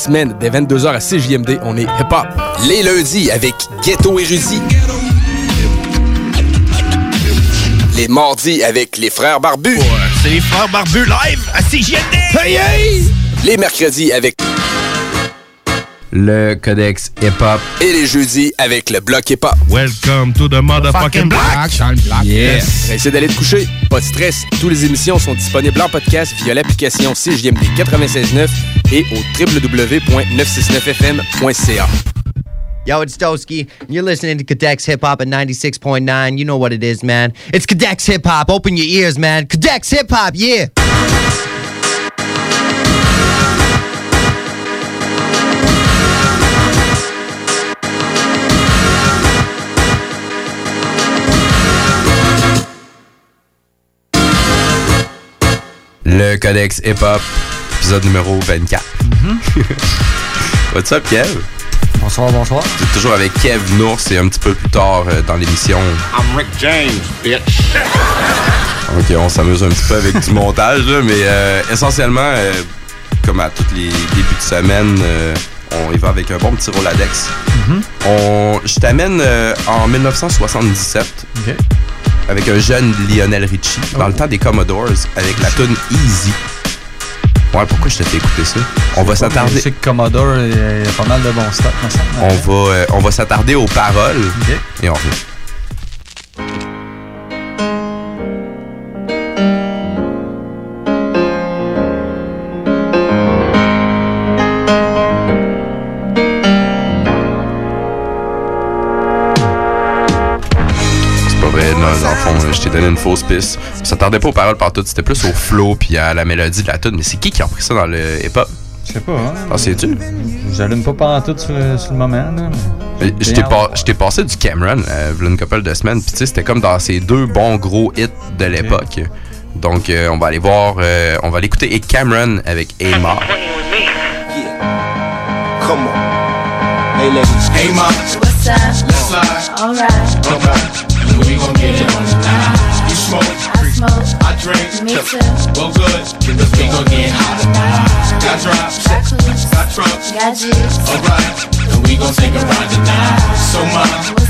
semaine, dès 22h à CJMD, on est hip-hop. Les lundis avec Ghetto Érudit. Les mardis avec les frères barbus. C'est les frères barbus live à CJMD. Hey, hey! Les mercredis avec le codex hip-hop. Et les jeudis avec le bloc hip-hop. Welcome to the motherfucking block. Yes. Essayez d'aller te coucher. Pas de stress. Toutes les émissions sont disponibles en podcast via l'application CJMD 96.9 et au www.969fm.ca. Yo, it's Doski. You're listening to Cadex Hip Hop at 96.9. You know what it is, man. It's Cadex Hip Hop. Open your ears, man. Cadex Hip Hop, yeah. Le Codex Hip Hop, épisode numéro 24. What's up, Kev? Bonsoir, bonsoir. T'es toujours avec Kev Nours et un petit peu plus tard euh, dans l'émission. I'm Rick James, bitch. Ok, on s'amuse un petit peu avec du montage, là, mais euh, essentiellement, euh, comme à tous les débuts de semaine, euh, on y va avec un bon petit Roladex. Mhm. on, je t'amène euh, en 1977 Ok. Avec un jeune Lionel Richie dans le temps des Commodores avec la tune Easy. Ouais, pourquoi je te fais écouter ça? On va Je s'attarder. sais que Commodore, il y a pas mal de bons stocks. On va, euh, on va s'attarder aux paroles et on revient. T'ai donné une fausse piste. On s'attardait pas aux paroles partout, c'était plus au flow puis à la mélodie de la tune. Mais c'est qui qui a pris ça dans le hip-hop? Je sais pas, hein. Ah, c'est-tu? J'allume pas pendant tout sur le, sur le moment, là. mais- Je t'ai pas- passé du Cameron, euh, une couple de semaines, puis tu sais, c'était comme dans ces deux bons gros hits de l'époque. Donc, euh, on va aller voir, euh, on va aller écouter et Cameron avec Amar. Come on. Hey ladies. Hey ma. What's up? Let's slide. Smoke. I drink. Me too. Well good. Cause we gon' get hot. Got drops. Got clues. Got trucks. Got G's. Alright. And we gon' take a ride tonight. So ma.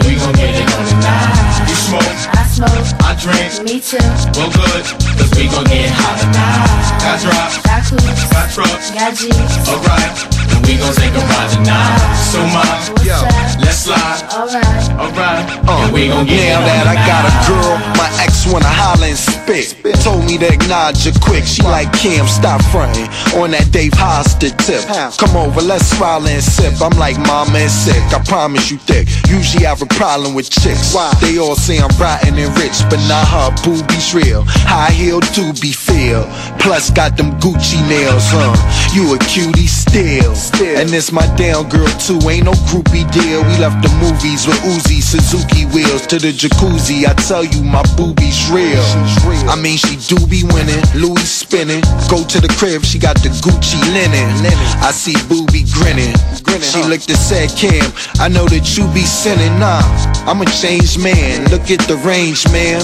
And we gon' get it on tonight. You smoke. I smoke. I drink. Me too. Well good. Cause we gon' get hot tonight. Got drops. Got clues. Got trucks. Got G's. Alright, and we gon' take a ride tonight. So ma, yo, up? let's slide. Alright. Alright, uh, and we gon' get Now it that on I got a girl, my ex wanna holler and spit. Told me to acknowledge her quick. She like Cam, stop fronting on that Dave Hosted tip. Come over, let's smile and sip. I'm like mama and sick. I promise you thick. Usually have a problem with chicks. Why? They all say I'm rotten and rich, but not her boobies real. High heel do be feel. Plus got them Gucci nails, huh? You a cutie still. still. And it's my down girl too. Ain't no groupie deal. We left the movies with Uzi Suzuki wheels to the jacuzzi. I tell you my boobies real. I mean she do be winning, Louis spinning. Go to the crib, she got the Gucci linen. linen. I see booby grinning. She looked and said, Cam, I know that you be sinning. Nah, I'm a changed man. Look at the range, man.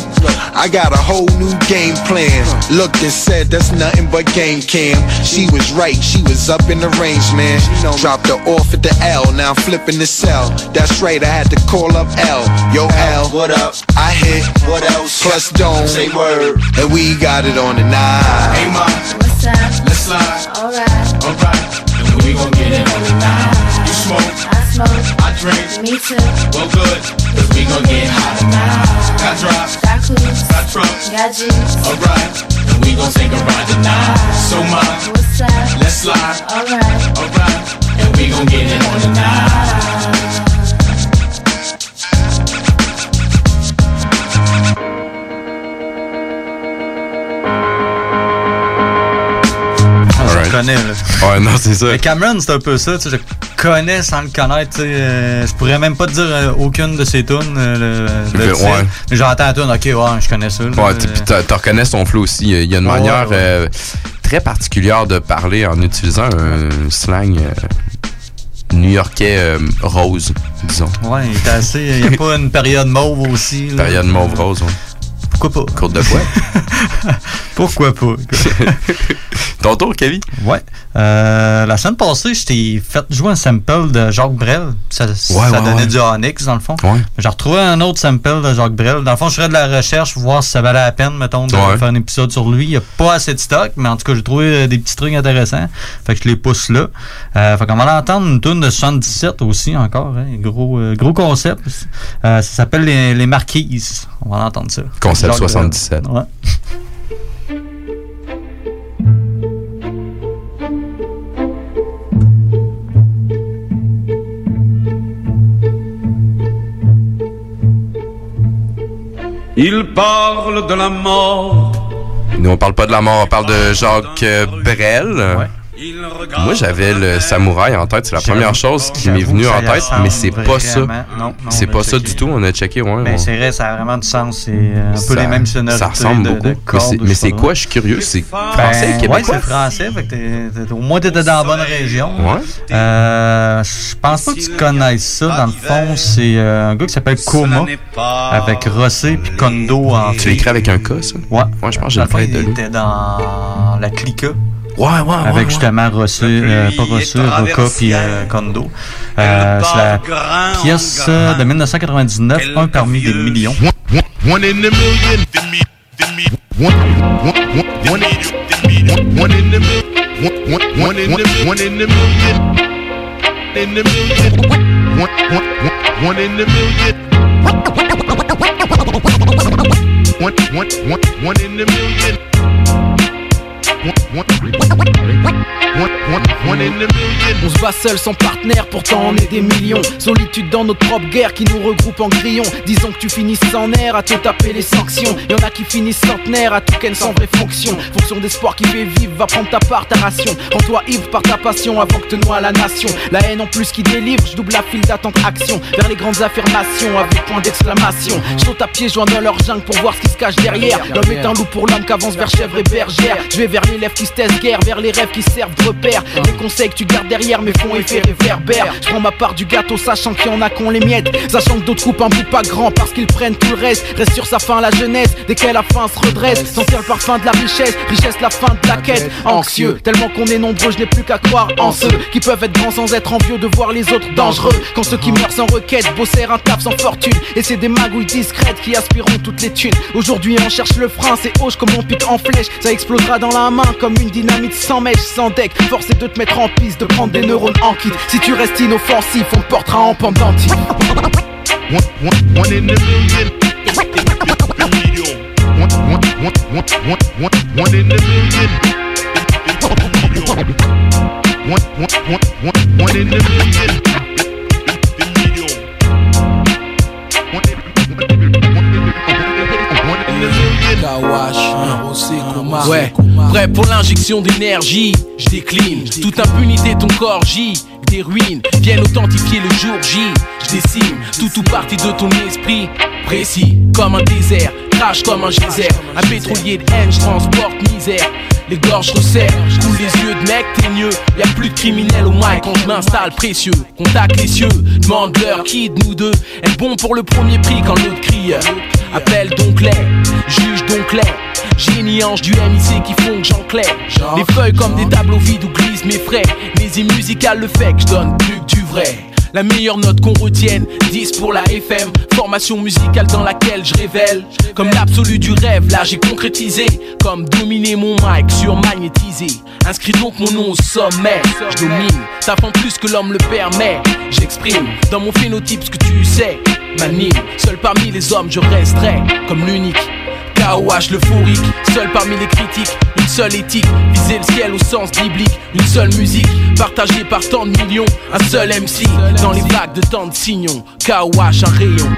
I got a whole new game plan. Looked and said, that's nothing but game cam. She was right, she was up in the range, man. Dropped her off at the L, now I'm flipping the cell. That's right, I had to call up L. Yo, L, What up? I hit. What else? Plus don't Say word. And we got it on the Hey night. ma, What's up? let's slide. Alright. Alright, and we gon' get it on tonight. You smoke, I smoke, I drink, me too. well good, cause we gon' get hot tonight. Got drops, Got clues, got trucks, got juice. alright, and we gon' take a ride tonight. So much, What's up? let's slide, Alright. alright, and we gon' get it on tonight. Connais, là. Ouais, non, c'est ça. Mais Cameron, c'est un peu ça. Je connais sans le connaître. euh, je pourrais même pas te dire euh, aucune de ses tunes. euh, le, le ouais. Mais j'entends la tune, ok, ouais, je connais ça. là. Ouais, tu reconnais son flow aussi. Il y a une Ouais, manière ouais. euh, très particulière de parler en utilisant un slang new-yorkais euh, rose, disons. Ouais, il était assez. Il n'y a pas une période mauve aussi. là. Période mauve rose, ouais. Pourquoi pas? Côte de poids. Pourquoi pas? Ton tour, Kevin? Ouais. Euh, la semaine passée, je t'ai fait jouer un sample de Jacques Brel. Ça, ça ouais, donnait ouais. du Onyx, dans le fond. J'ai retrouvé un autre sample de Jacques Brel. Dans le fond, je ferais de la recherche pour voir si ça valait la peine, mettons, de faire un épisode sur lui. Il n'y a pas assez de stock, mais en tout cas, j'ai trouvé euh, des petits trucs intéressants. Fait que je les pousse là. Euh, fait qu'on va entendre une tune de 77 aussi, encore. hein. Gros, euh, gros concept. Ça s'appelle les, les Marquises. On va entendre ça. Concept Jacques Brel. 77. Ouais. Il parle de la mort. Nous, on parle pas de la mort, on parle de Jacques euh, Brel. Moi, j'avais le samouraï en tête. C'est la première chose qui m'est venue en tête, mais c'est pas ça. C'est pas ça du tout. On a checké, ouais. Mais c'est vrai, ça a vraiment du sens. C'est euh, un peu les mêmes sonorités. Ça ressemble beaucoup. mais c'est- quoi? Je suis curieux. C'est français, Ben, ouais, québécois? c'est français. Au moins, t'étais dans la bonne région. Ouais. Euh, je pense pas que tu connaisses ça. Dans le fond, c'est euh, un gars qui s'appelle Koma, avec Rossé puis Kondo en Tu l'écris avec un K, ça? Ouais. Ouais, je pense que j'ai le de il lui. était dans la Clica. Ouais, ouais, ouais. Avec ouais. justement Rossé, euh, pas Rossé, Roca puis euh, Kondo. Euh, c'est la pièce euh, de 1999, un parmi des millions. One in the million. One, one, in the million. One, one, one in the one in the million. In the million. One, one, one, one in the million. One, one, one, one in the million. On se bat seul sans partenaire, pourtant on est des millions. Solitude dans notre propre guerre qui nous regroupe en grillons. Disons que tu finisses sans nerf à te taper les sanctions. Y'en a qui finissent centenaires à tout ken sans vraie fonction. Fonction d'espoir qui fait vivre, va prendre ta part, ta ration. Rends-toi ivre par ta passion avant que te noie la nation. La haine en plus qui délivre, je double la file d'attente action. Vers les grandes affirmations avec point d'exclamation. Je à pieds joints dans leur jungle pour voir ce qui se cache derrière. L'homme est un loup pour l'homme qu'avance vers chèvre et bergère. Je vais vers les lèvres qui se guère, vers les rêves qui servent de repère. Les conseils que tu gardes derrière mes font effet réverbère. Je prends ma part du gâteau, sachant qu'il y en a qu'on les miettes. Sachant que d'autres coupent un bout pas grand parce qu'ils prennent tout le reste. Reste sur sa fin la jeunesse, dès qu'elle la fin se redresse. Sentir le parfum de la richesse, richesse la fin de la quête. Anxieux, tellement qu'on est nombreux, je n'ai plus qu'à croire en ceux qui peuvent être grands sans être envieux de voir les autres dangereux. Quand ceux qui meurent sans requête bossèrent un taf sans fortune. Et c'est des magouilles discrètes qui aspireront toutes les thunes. Aujourd'hui on cherche le frein, c'est hoche comme on pique en flèche. Ça explosera dans la main comme une dynamite sans mèche, sans deck. Force est de te mettre en piste, de prendre des neurones en kit. Si tu restes inoffensif, on te portera en pendentif. One. Million. Ouais, prêt pour l'injection d'énergie, je décline. Toute impunité, ton corps gît. Des ruines viennent authentifier le jour J. Je décime tout ou partie de ton esprit. Précis comme un désert, crache comme un geyser. Un pétrolier de haine, je transporte misère. Les gorges resserrent, coule les yeux de mec teigneux. Y plus de criminels au mic quand je m'installe précieux. Contacte les cieux, demande leur qui de nous deux est bon pour le premier prix quand l'autre crie? Appelle donc les, juge donc les. Génie ange du MIC qui font que j'enclaire. Les feuilles comme des tableaux vides où glissent mes frais. Mais musicales le fait que je donne plus que du vrai. La meilleure note qu'on retienne, 10 pour la FM. Formation musicale dans laquelle je révèle. Comme l'absolu du rêve, là j'ai concrétisé. Comme dominer mon mic sur magnétisé. Inscris donc mon nom au sommet. Je domine, fend plus que l'homme le permet. J'exprime dans mon phénotype ce que tu sais. M'anime, seul parmi les hommes je resterai comme l'unique. KOH l'euphorique, seul parmi les critiques, une seule éthique, viser le ciel au sens biblique, une seule musique, partagée par tant de millions, un seul MC, dans les vagues de tant de signons, KOH un rayon.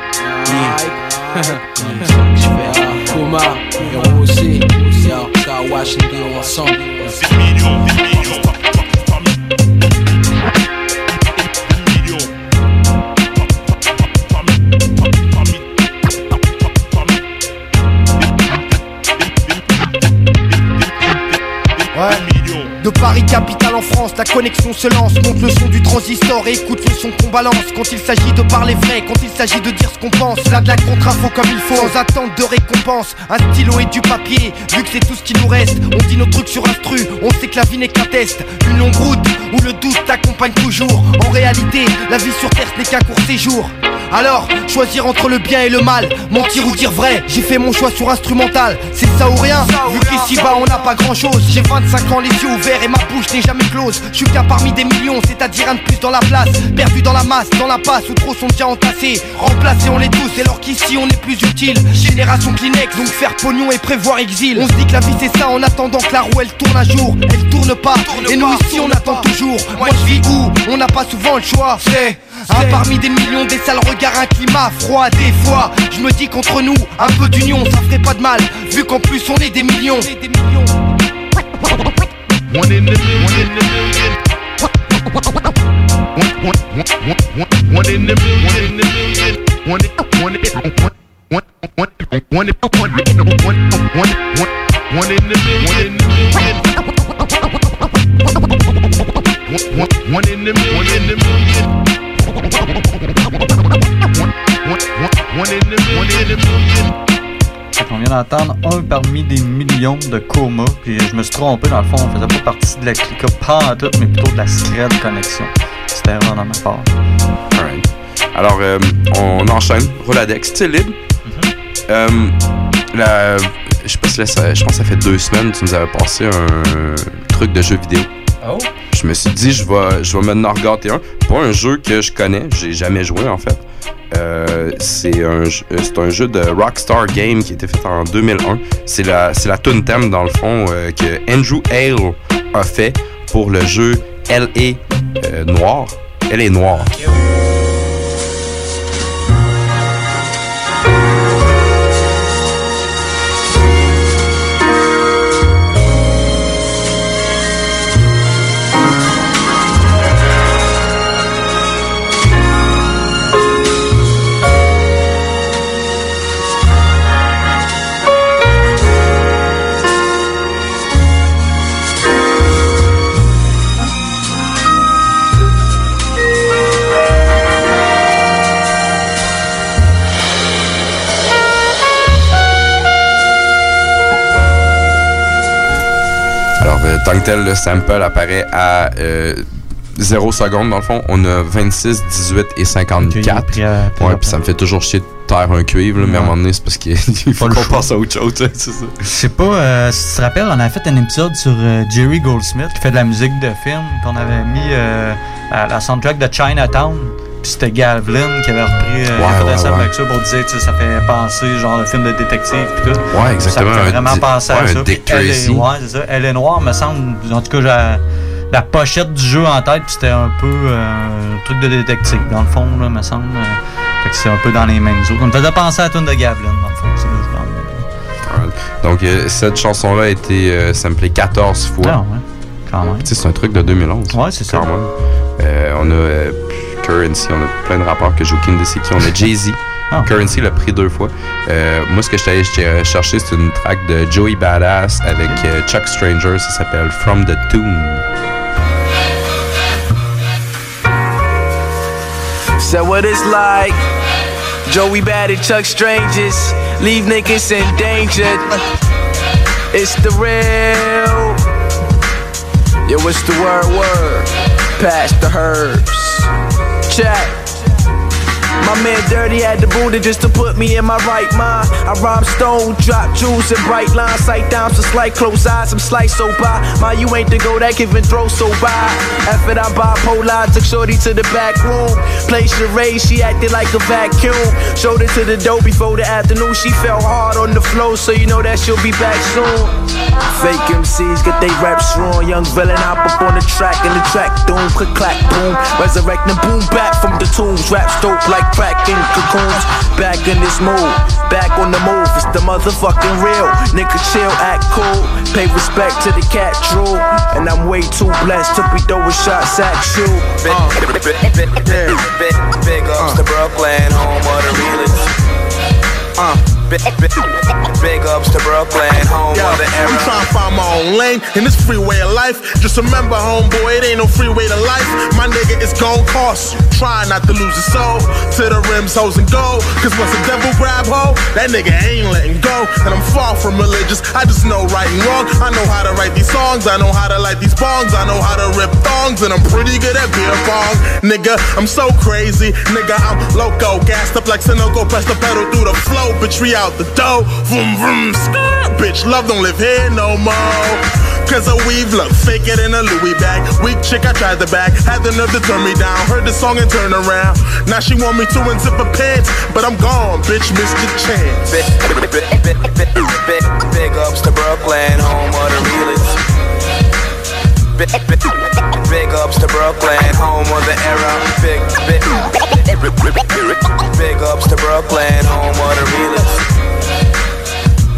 Paris capitale en France, la connexion se lance, monte le son du transistor écoute le son qu'on balance. Quand il s'agit de parler vrai, quand il s'agit de dire ce qu'on pense, là de la contre-info comme il faut, sans attente de récompense. Un stylo et du papier, vu que c'est tout ce qui nous reste. On dit nos trucs sur instru, on sait que la vie n'est qu'un test. Une longue route où le doute t'accompagne toujours. En réalité, la vie sur terre n'est qu'un court séjour. Alors, choisir entre le bien et le mal, mentir ou dire vrai, j'ai fait mon choix sur instrumental, c'est ça ou rien, vu qu'ici bas on n'a pas grand chose, j'ai 25 ans les yeux ouverts et ma bouche n'est jamais close, je suis qu'un parmi des millions, c'est-à-dire un de plus dans la place, perdu dans la masse, dans la passe où trop sont déjà entassés, remplacés on les tous, alors qu'ici on est plus utile, génération Kleenex, donc faire pognon et prévoir exil, on se dit que la vie c'est ça en attendant que la roue elle tourne un jour, elle tourne pas, et nous ici on attend toujours, moi je vis où, on n'a pas souvent le choix, c'est un parmi des millions, des sales regards, un climat froid. Des fois, je me dis qu'entre nous, un peu d'union, ça ferait pas de mal, vu qu'en plus on est des millions. One in the million, one in the million. One, one, one, in the million, one in the million. One, one, one, one, one, in- the million, one in the million, qu'on vient d'entendre un parmi des millions de coma, puis je me suis trompé dans le fond, on faisait pas partie de la clica pas en tout, mais plutôt de la Scred Connexion. C'était erreur dans ma part. Alright. Alors, euh, on enchaîne. Roladex, c'est libre. Euh, la, je sais pas si là, ça- je pense que ça fait deux semaines que tu nous avais passé un truc de jeu vidéo. Oh? Je me suis dit, je vais, je vais maintenant regarder un. Pas un jeu que je connais, j'ai jamais joué en fait. Euh, c'est un, euh, un jeu de Rockstar Game qui a été fait en 2001. C'est la, la dans le fond euh, que Andrew Hale a fait pour le jeu est euh, noire. Elle est noire. Alors, euh, tant que tel, le sample apparaît à euh, 0 secondes, dans le fond. On a 26, 18 et 54. pris à- pris ouais, puis ça me fait toujours chier de taire un cuivre, là, mais à un moment donné, c'est parce qu'il il faut qu'on passe à autre chose, ça. Je sais pas, euh, si tu te rappelles, on avait fait un épisode sur euh, Jerry Goldsmith qui fait de la musique de film qu'on avait mis euh, à la soundtrack de Chinatown. Puis c'était Gavlin qui avait repris euh, Ouais, ouais, ouais. avec ça pour dire que ça fait penser genre le film de détective puis tout. Ouais, exactement, Ça fait vraiment penser à ça. Dick elle est- ouais, c'est ça. Elle est noire, me semble. En tout cas, j'ai la, pochette du jeu en tête, puis c'était un peu euh, un truc de détective dans le fond, là, me semble. Euh, fait que c'est un peu dans les mêmes eaux. Ça me faisait penser à la tune de Gavlin, dans le fond. C'est. Donc, euh, cette chanson-là a été euh, samplée 14 fois. Ah, ouais. Quand même. C'est un truc de 2011. Ouais, c'est ça. Quand même. Euh, on a Currency, on a plein de rappeurs que j'ai aucune idée c'est qui. On a Jay-Z. Ah. Currency l'a pris deux fois. Euh, moi, ce que je suis allé ch- chercher, c'est une track de Joey Badass avec euh, Chuck Stranger. Ça s'appelle From the Tomb. So what it's like? Joey Bad and Chuck Strangers leave niggas endangered. It's the real. Yo, what's the word? Word. Pass the herbs. check. My man Dirty had the Buddha just to put me in my right mind. I rhyme stone, drop jewels and bright lines, sight down some slight close eyes, some slight so by. My you ain't the go that giving throw so by. After I bipolar, took Shorty to the back room. Played charade, she acted like a vacuum. Showed it to the dough before the afternoon. She fell hard on the floor, so you know that she'll be back soon. Fake MCs get they raps wrong. Young villain hop up on the track and the track doom, click clack boom. Resurrecting boom back from the tombs. Raps dope like crack in cocoons. Back in this mood, back on the move. It's the motherfucking real. Nigga chill, act cool. Pay respect to the cat true. And I'm way too blessed to be throwing shots at you. Big, big, big, big, big, big ups to Brooklyn, home of the realest. Uh, big, big, big ups to Brooklyn, home Yeah, of the era. I'm trying to find my own lane in this freeway of life. Just remember, homeboy, it ain't no freeway to life. My nigga, it's gon' cost you. Try not to lose your soul to the rims, hoes, and gold. Cause once the devil grab hold, that nigga ain't letting go. And I'm far from religious, I just know right and wrong. I know how to write these songs, I know how to light these bongs, I know how to rip thongs, and I'm pretty good at beer bong. Nigga, I'm so crazy, nigga, I'm loco. Gassed up like Sunoco, press the pedal through the flow, bitch, we out the dough. Vroom, vroom, skirt. Bitch, love don't live here no more. Cause a weave look faker than a Louis bag. Weak chick, I tried the back. Had the nerve to turn me down. Heard the song and turn around. Now she want me to unzip her pants. But I'm gone, bitch, missed your chance. Big, big, big, big ups to Brooklyn, home of the realest. Big, ups to Brooklyn, home of the era. Big, big, big ups to Brooklyn, home of the realest.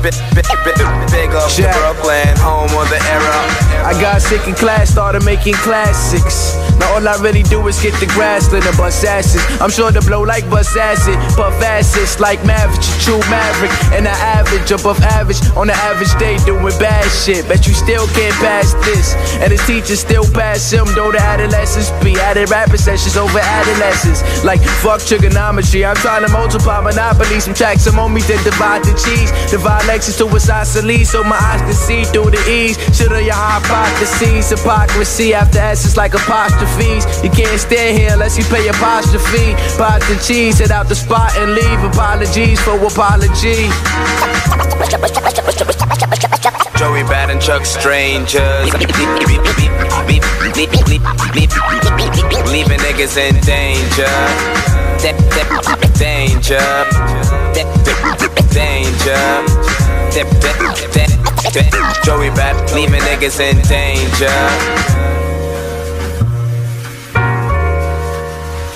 Big, big, big, big ups to Jack. Brooklyn, home of the era. I got sick in class, started making classics. Now all I really do is get the grass lit and bust asses. I'm sure to blow like bust acid, puff acids like Maverick, a true maverick. And I average above average on the average day doing bad shit. Bet you still can't pass this. And his teachers still pass him, though the adolescents be added rapid sessions over adolescents. Like fuck trigonometry, I'm trying to multiply monopoly. Some tracks some me, then divide the cheese. Divide Lexus to isosceles so my eyes can see through the ease. Shit on your hypotheses, hypocrisy after S's like apostrophes. You can't stand here unless you pay apostrophe. Pot the cheese, hit out the spot and leave. Apologies for apology. Joey Bad and Chuck Strangers. Leaving niggas in danger. Danger. Danger. Joey Bad, leaving niggas in danger.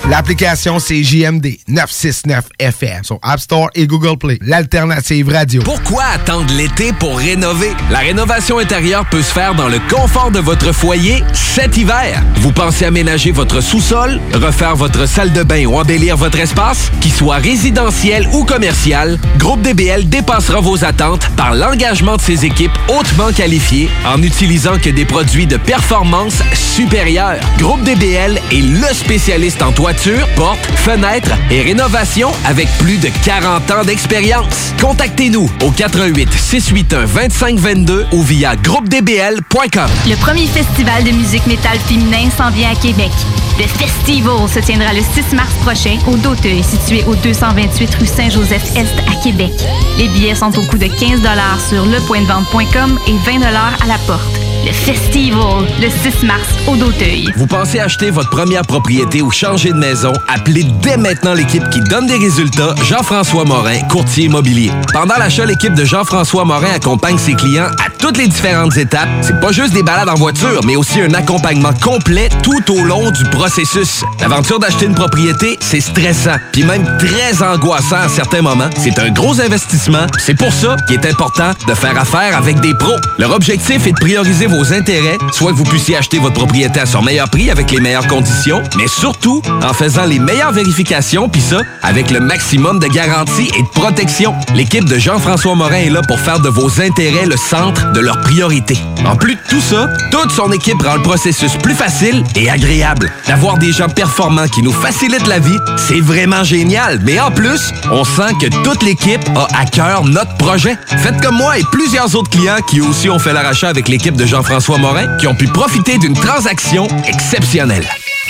L'application, c'est JMD 969 FM sur App Store et Google Play. L'alternative radio. Pourquoi attendre l'été pour rénover? La rénovation intérieure peut se faire dans le confort de votre foyer cet hiver. Vous pensez aménager votre sous-sol, refaire votre salle de bain ou embellir votre espace? Qu'il soit résidentiel ou commercial, Groupe DBL dépassera vos attentes par l'engagement de ses équipes hautement qualifiées en utilisant que des produits de performance supérieure. Groupe DBL est le spécialiste en toiture, portes, fenêtres et rénovation avec plus de 40 ans d'expérience. Contactez-nous au 88 681 2522 ou via groupedbl.com. Le premier festival de musique métal féminin s'en vient à Québec. Le Festival se tiendra le 6 mars prochain au Doteuil, situé au 228 rue Saint-Joseph-Est à Québec. Les billets sont au coût de 15 sur lepointdevente.com et 20 à la porte. Le Festival, le 6 mars au Doteuil. Vous pensez acheter votre première propriété ou changer de maison? Appelez dès maintenant l'équipe qui donne des résultats, Jean-François Morin, courtier immobilier. Pendant l'achat, l'équipe de Jean-François Morin accompagne ses clients à toutes les différentes étapes. C'est pas juste des balades en voiture, mais aussi un accompagnement complet tout au long du processus. L'aventure d'acheter une propriété, c'est stressant, puis même très angoissant à certains moments. C'est un gros investissement. C'est pour ça qu'il est important de faire affaire avec des pros. Leur objectif est de prioriser vos intérêts, soit que vous puissiez acheter votre propriété à son meilleur prix avec les meilleures conditions, mais surtout en faisant les meilleures vérifications, puis ça, avec le maximum de garantie et de protection. L'équipe de Jean-François Morin est là pour faire de vos intérêts le centre de leurs priorités. En plus de tout ça, toute son équipe rend le processus plus facile et agréable. D'avoir des gens performants qui nous facilitent la vie, c'est vraiment génial. Mais en plus, on sent que toute l'équipe a à cœur notre projet. Faites comme moi et plusieurs autres clients qui aussi ont fait leur achat avec l'équipe de Jean-François Morin, qui ont pu profiter d'une transaction exceptionnelle.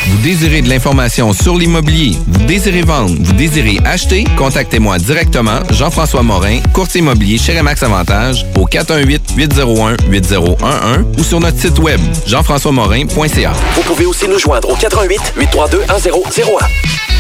Vous désirez de l'information sur l'immobilier? Vous désirez vendre? Vous désirez acheter? Contactez-moi directement, Jean-François Morin, courtier immobilier chez Remax Avantage, au 418-801-8011 ou sur notre site web, jean-françois-morin.ca. Vous pouvez aussi nous joindre au 88 832 1001.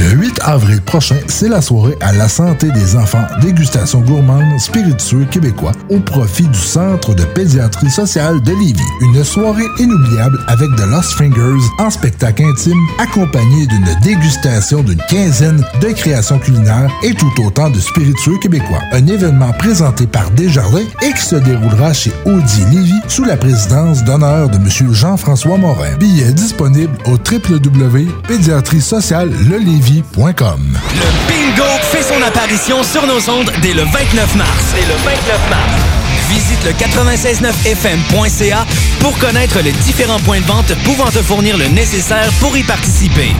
Le 8 avril prochain, c'est la soirée à la santé des enfants, dégustation gourmande, spiritueux québécois, au profit du Centre de pédiatrie sociale de Lévis. Une soirée inoubliable avec The Lost Fingers en spectacle intime, accompagné d'une dégustation d'une quinzaine de créations culinaires et tout autant de spiritueux québécois. Un événement présenté par Desjardins et qui se déroulera chez Audi Lévis sous la présidence d'honneur de M. Jean-François Morin. Billets disponibles au www.pédiatriesociallelevis.com. Le bingo fait son apparition sur nos ondes dès le 29 mars. Dès le 29 mars. Visite le 969fm.ca pour connaître les différents points de vente pouvant te fournir le nécessaire pour y participer.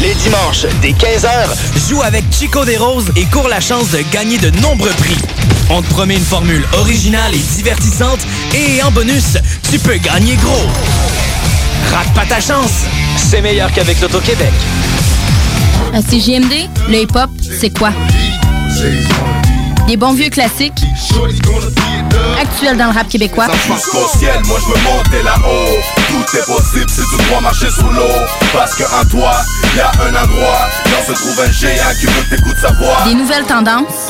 Les dimanches, dès 15h, joue avec Chico des Roses et cours la chance de gagner de nombreux prix. On te promet une formule originale et divertissante et en bonus, tu peux gagner gros. Rate pas ta chance, c'est meilleur qu'avec l'Auto-Québec. À CJMD, le hip-hop, c'est quoi? Des bons vieux classiques, actuels dans le rap québécois. Jusqu'au ciel, moi je veux monter là-haut. Tout est possible si tu dois marcher sous l'eau. Parce qu'en toi, y a un endroit. Là se trouve un géant qui veut t'écouter sa voix. Des nouvelles tendances,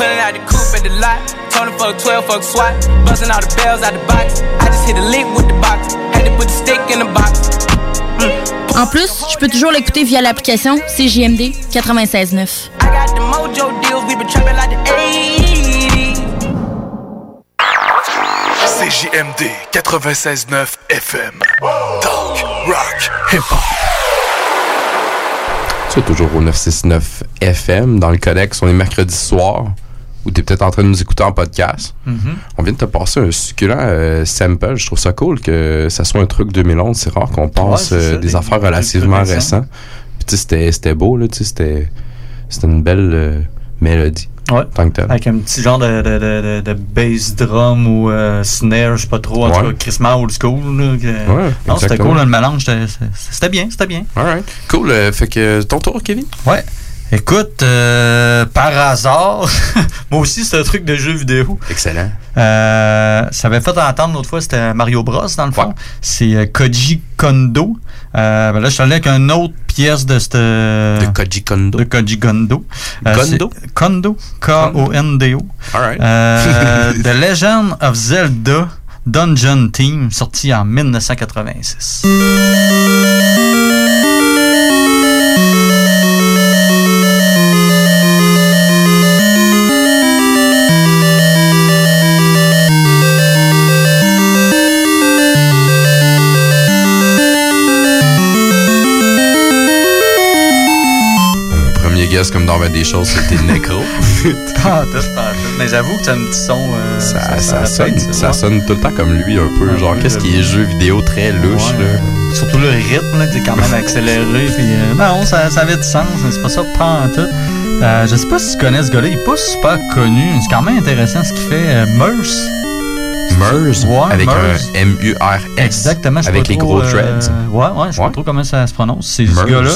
Pulling out the coupe at the lot. Told him fuck 12, fuck SWAT. Busting all the bells out the box. I just hit a lick with the box. Had to put the stick in the box. En plus, je peux toujours l'écouter via l'application CJMD 96.9. I got the mojo deals. We been trapping like the 80s. CJMD 96.9 FM. Talk, rock, hip-hop. C'est toujours au 969 FM dans le Codex. On est mercredi soir ou tu es peut-être en train de nous écouter en podcast. Mhm. On vient de te passer un succulent euh, sample. Je trouve ça cool que ça soit un truc 2011. C'est rare qu'on passe Ouais, euh, des des- affaires relativement sais, c'était- c'était beau, là. C'était c'était une belle euh, mélodie. Ouais. Tant que tel. Avec un petit genre de, de, de, bass drum ou euh, snare, je sais pas trop, en Ouais. tout cas, crissement old school. Là, que- Ouais, non, c'était cool, le mélange, c'était- c'était bien, c'était bien. Alright. Cool. euh, fait que ton tour, Kevin? Ouais. Écoute, euh, par hasard, moi aussi, c'est un truc de jeu vidéo. Excellent. Euh, ça avait fait entendre l'autre fois, c'était Mario Bros, dans le fond. C'est euh, Koji Kondo. Euh, ben là, je suis allé avec une autre pièce de cette. De Koji Kondo. De Koji Kondo. Kondo? c'est- Kondo? K-O-N-D-O. Alright. Euh, The Legend of Zelda Dungeon Team, sorti en 1986. Des choses, c'était Necro. Pas en tout, pas en tout. Mais j'avoue que c'est un petit son. euh, ça, sonne, ça, sonne tout le temps comme lui, un peu. genre, qu'est-ce qui est jeu vidéo très louche, Ouais. là? Surtout le rythme, là, t'es quand même accéléré. Puis, euh, non, ça, ça avait du sens, mais c'est pas ça, pas en tout. Euh, je sais pas si tu connais ce gars-là, il est pas super connu. C'est quand même intéressant ce qu'il fait. Euh, Murs. Ouais, avec Murs. un M-U-R-S. Exactement, Avec les trop, gros euh, dreads. ouais, ouais, je sais pas trop comment ça se prononce. C'est ce gars-là.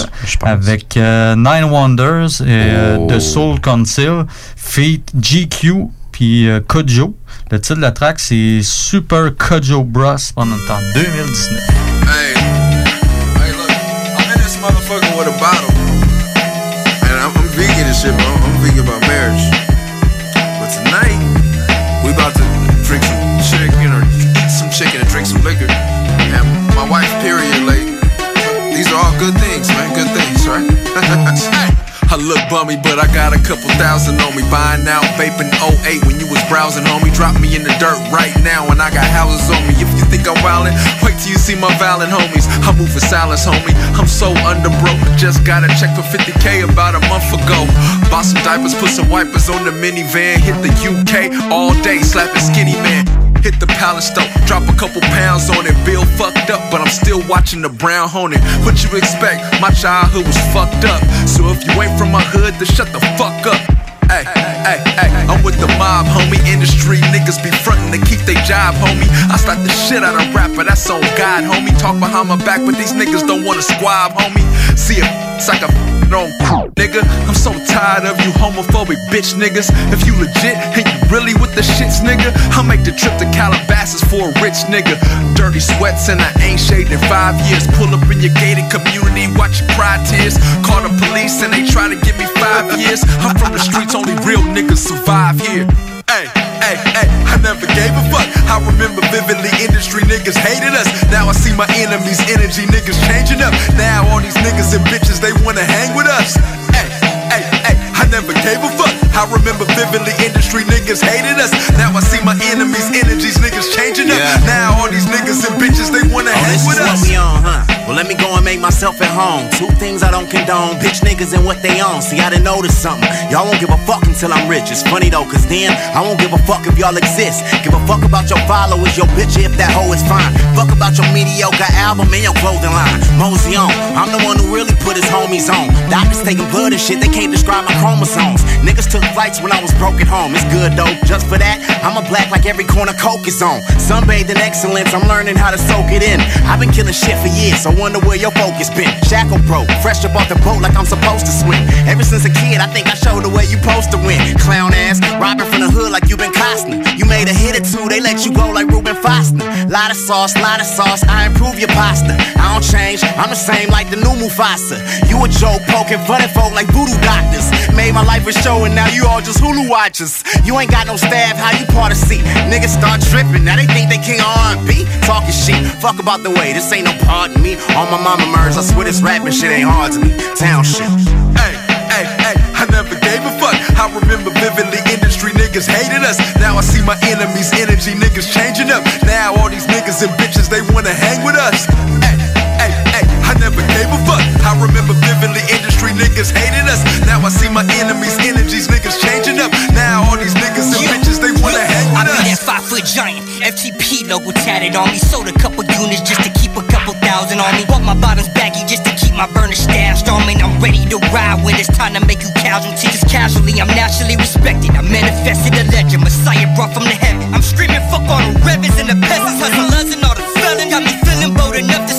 Avec euh, Nine Wonders et euh, Oh. The Soul Council, Feat GQ, puis euh, Kojo. Le titre de la track, c'est Super Kojo Bros pendant en 2019. Hey, hey, look, I'm in this motherfucker with a bottle. And I'm, I'm vegan and shit, bro. I'm vegan about marriage. But tonight, drink some liquor. And my wife's period late. These are all good things, man. Good things, right? I look bummy, but I got a couple thousand on me. Buying out, vaping 08 when you was browsing, homie. Drop me in the dirt right now, and I got houses on me. If you think I'm wildin', wait till you see my violent homies. I move for silence, homie. I'm so under broke. Just got a check for 50k about a month ago. Bought some diapers, put some wipers on the minivan. Hit the UK all day, slapping skinny man. Hit the palace though, drop a couple pounds on it. Bill fucked up, but I'm still watching the brown hornet. What you expect? My childhood was fucked up. So if you ain't from my hood, then shut the fuck up. Hey, hey, hey, I'm with the mob, homie. Industry niggas be frontin' to keep their job, homie. I start the shit out of rap, but that's on God, homie. Talk behind my back, but these niggas don't wanna squab, homie. See it, it's like a on nigga. I'm so tired of you homophobic bitch niggas. If you legit and you really with the shits, nigga, I'll make the trip to Calabasas for a rich nigga. Dirty sweats and I ain't shaved in five years. Pull up in your gated community, watch you cry tears. Call the police and they try to give me five years. I'm from the streets, only real niggas survive here. Hey, hey, hey, I never gave a fuck. I remember vividly industry niggas hated us. Now I see my enemies, energy niggas changing up. Now all these niggas and bitches, they wanna hang with us. Hey, hey, hey, I never gave a fuck. I remember vividly industry niggas hated us. Now I see my enemies, energies, niggas changing up. Yeah. Now all these niggas and bitches, they wanna Oh, hang with us. what we on, huh? Well, let me go and make myself at home. Two things I don't condone bitch niggas and what they own. See, I done noticed something. Y'all won't give a fuck until I'm rich. It's funny though, cause then I won't give a fuck if y'all exist. Give a fuck about your followers, your bitch, if that hoe is fine. Fuck about your mediocre album and your clothing line. Mosey on. I'm the one who really put his homies on. Doctors taking blood and shit, they can't describe my chromosomes. Niggas took flights when I was broke at home. It's good though. Just for that, I'm a black like every corner coke is on. Sunbathed in excellence, I'm learning how to soak it in. I've been killing shit for years, so wonder where your focus been. Shackle broke, fresh up off the boat like I'm supposed to swim. Ever since a kid, I think I showed the way you supposed to win. Clown ass, robbing from the hood like you been Costner. You made a hit or two, they let you go like Ruben Foster. Lot of sauce, lot of sauce, I improve your pasta. I don't change, I'm the same like the new Mufasa. You a joke, poking fun at folk like voodoo doctors. Made my life a show and now you all just Hulu watchers. You ain't got no staff, how you part of seat? Niggas start tripping, now they think they king R&B. Talking shit, fuck about the way, this ain't no part of me. All my mama murders, I swear this rapping shit ain't hard to me. Town shit. Hey, hey, hey, I never gave a fuck. I remember vividly industry niggas hated us. Now I see my enemies, energy niggas changing up. Now all these niggas and bitches, they wanna hang with us. Hey, hey, hey, I never gave a fuck. I remember vividly industry niggas hated us. Now I see my enemies, energies, niggas changing up. Now all these niggas and bitches, they wanna hang I with be us. that five foot giant, FTP logo tatted on me. Sold a couple units just to keep a couple thousand on me. Want my bottoms baggy just to keep my burner stashed on me. And I'm ready to ride when it's time to make you casualty. Just casually, I'm naturally respected. I manifested a legend, Messiah brought from the heaven. I'm screaming fuck all the rebels and the peasants, hustlers and all the felons. Got me feeling bold enough to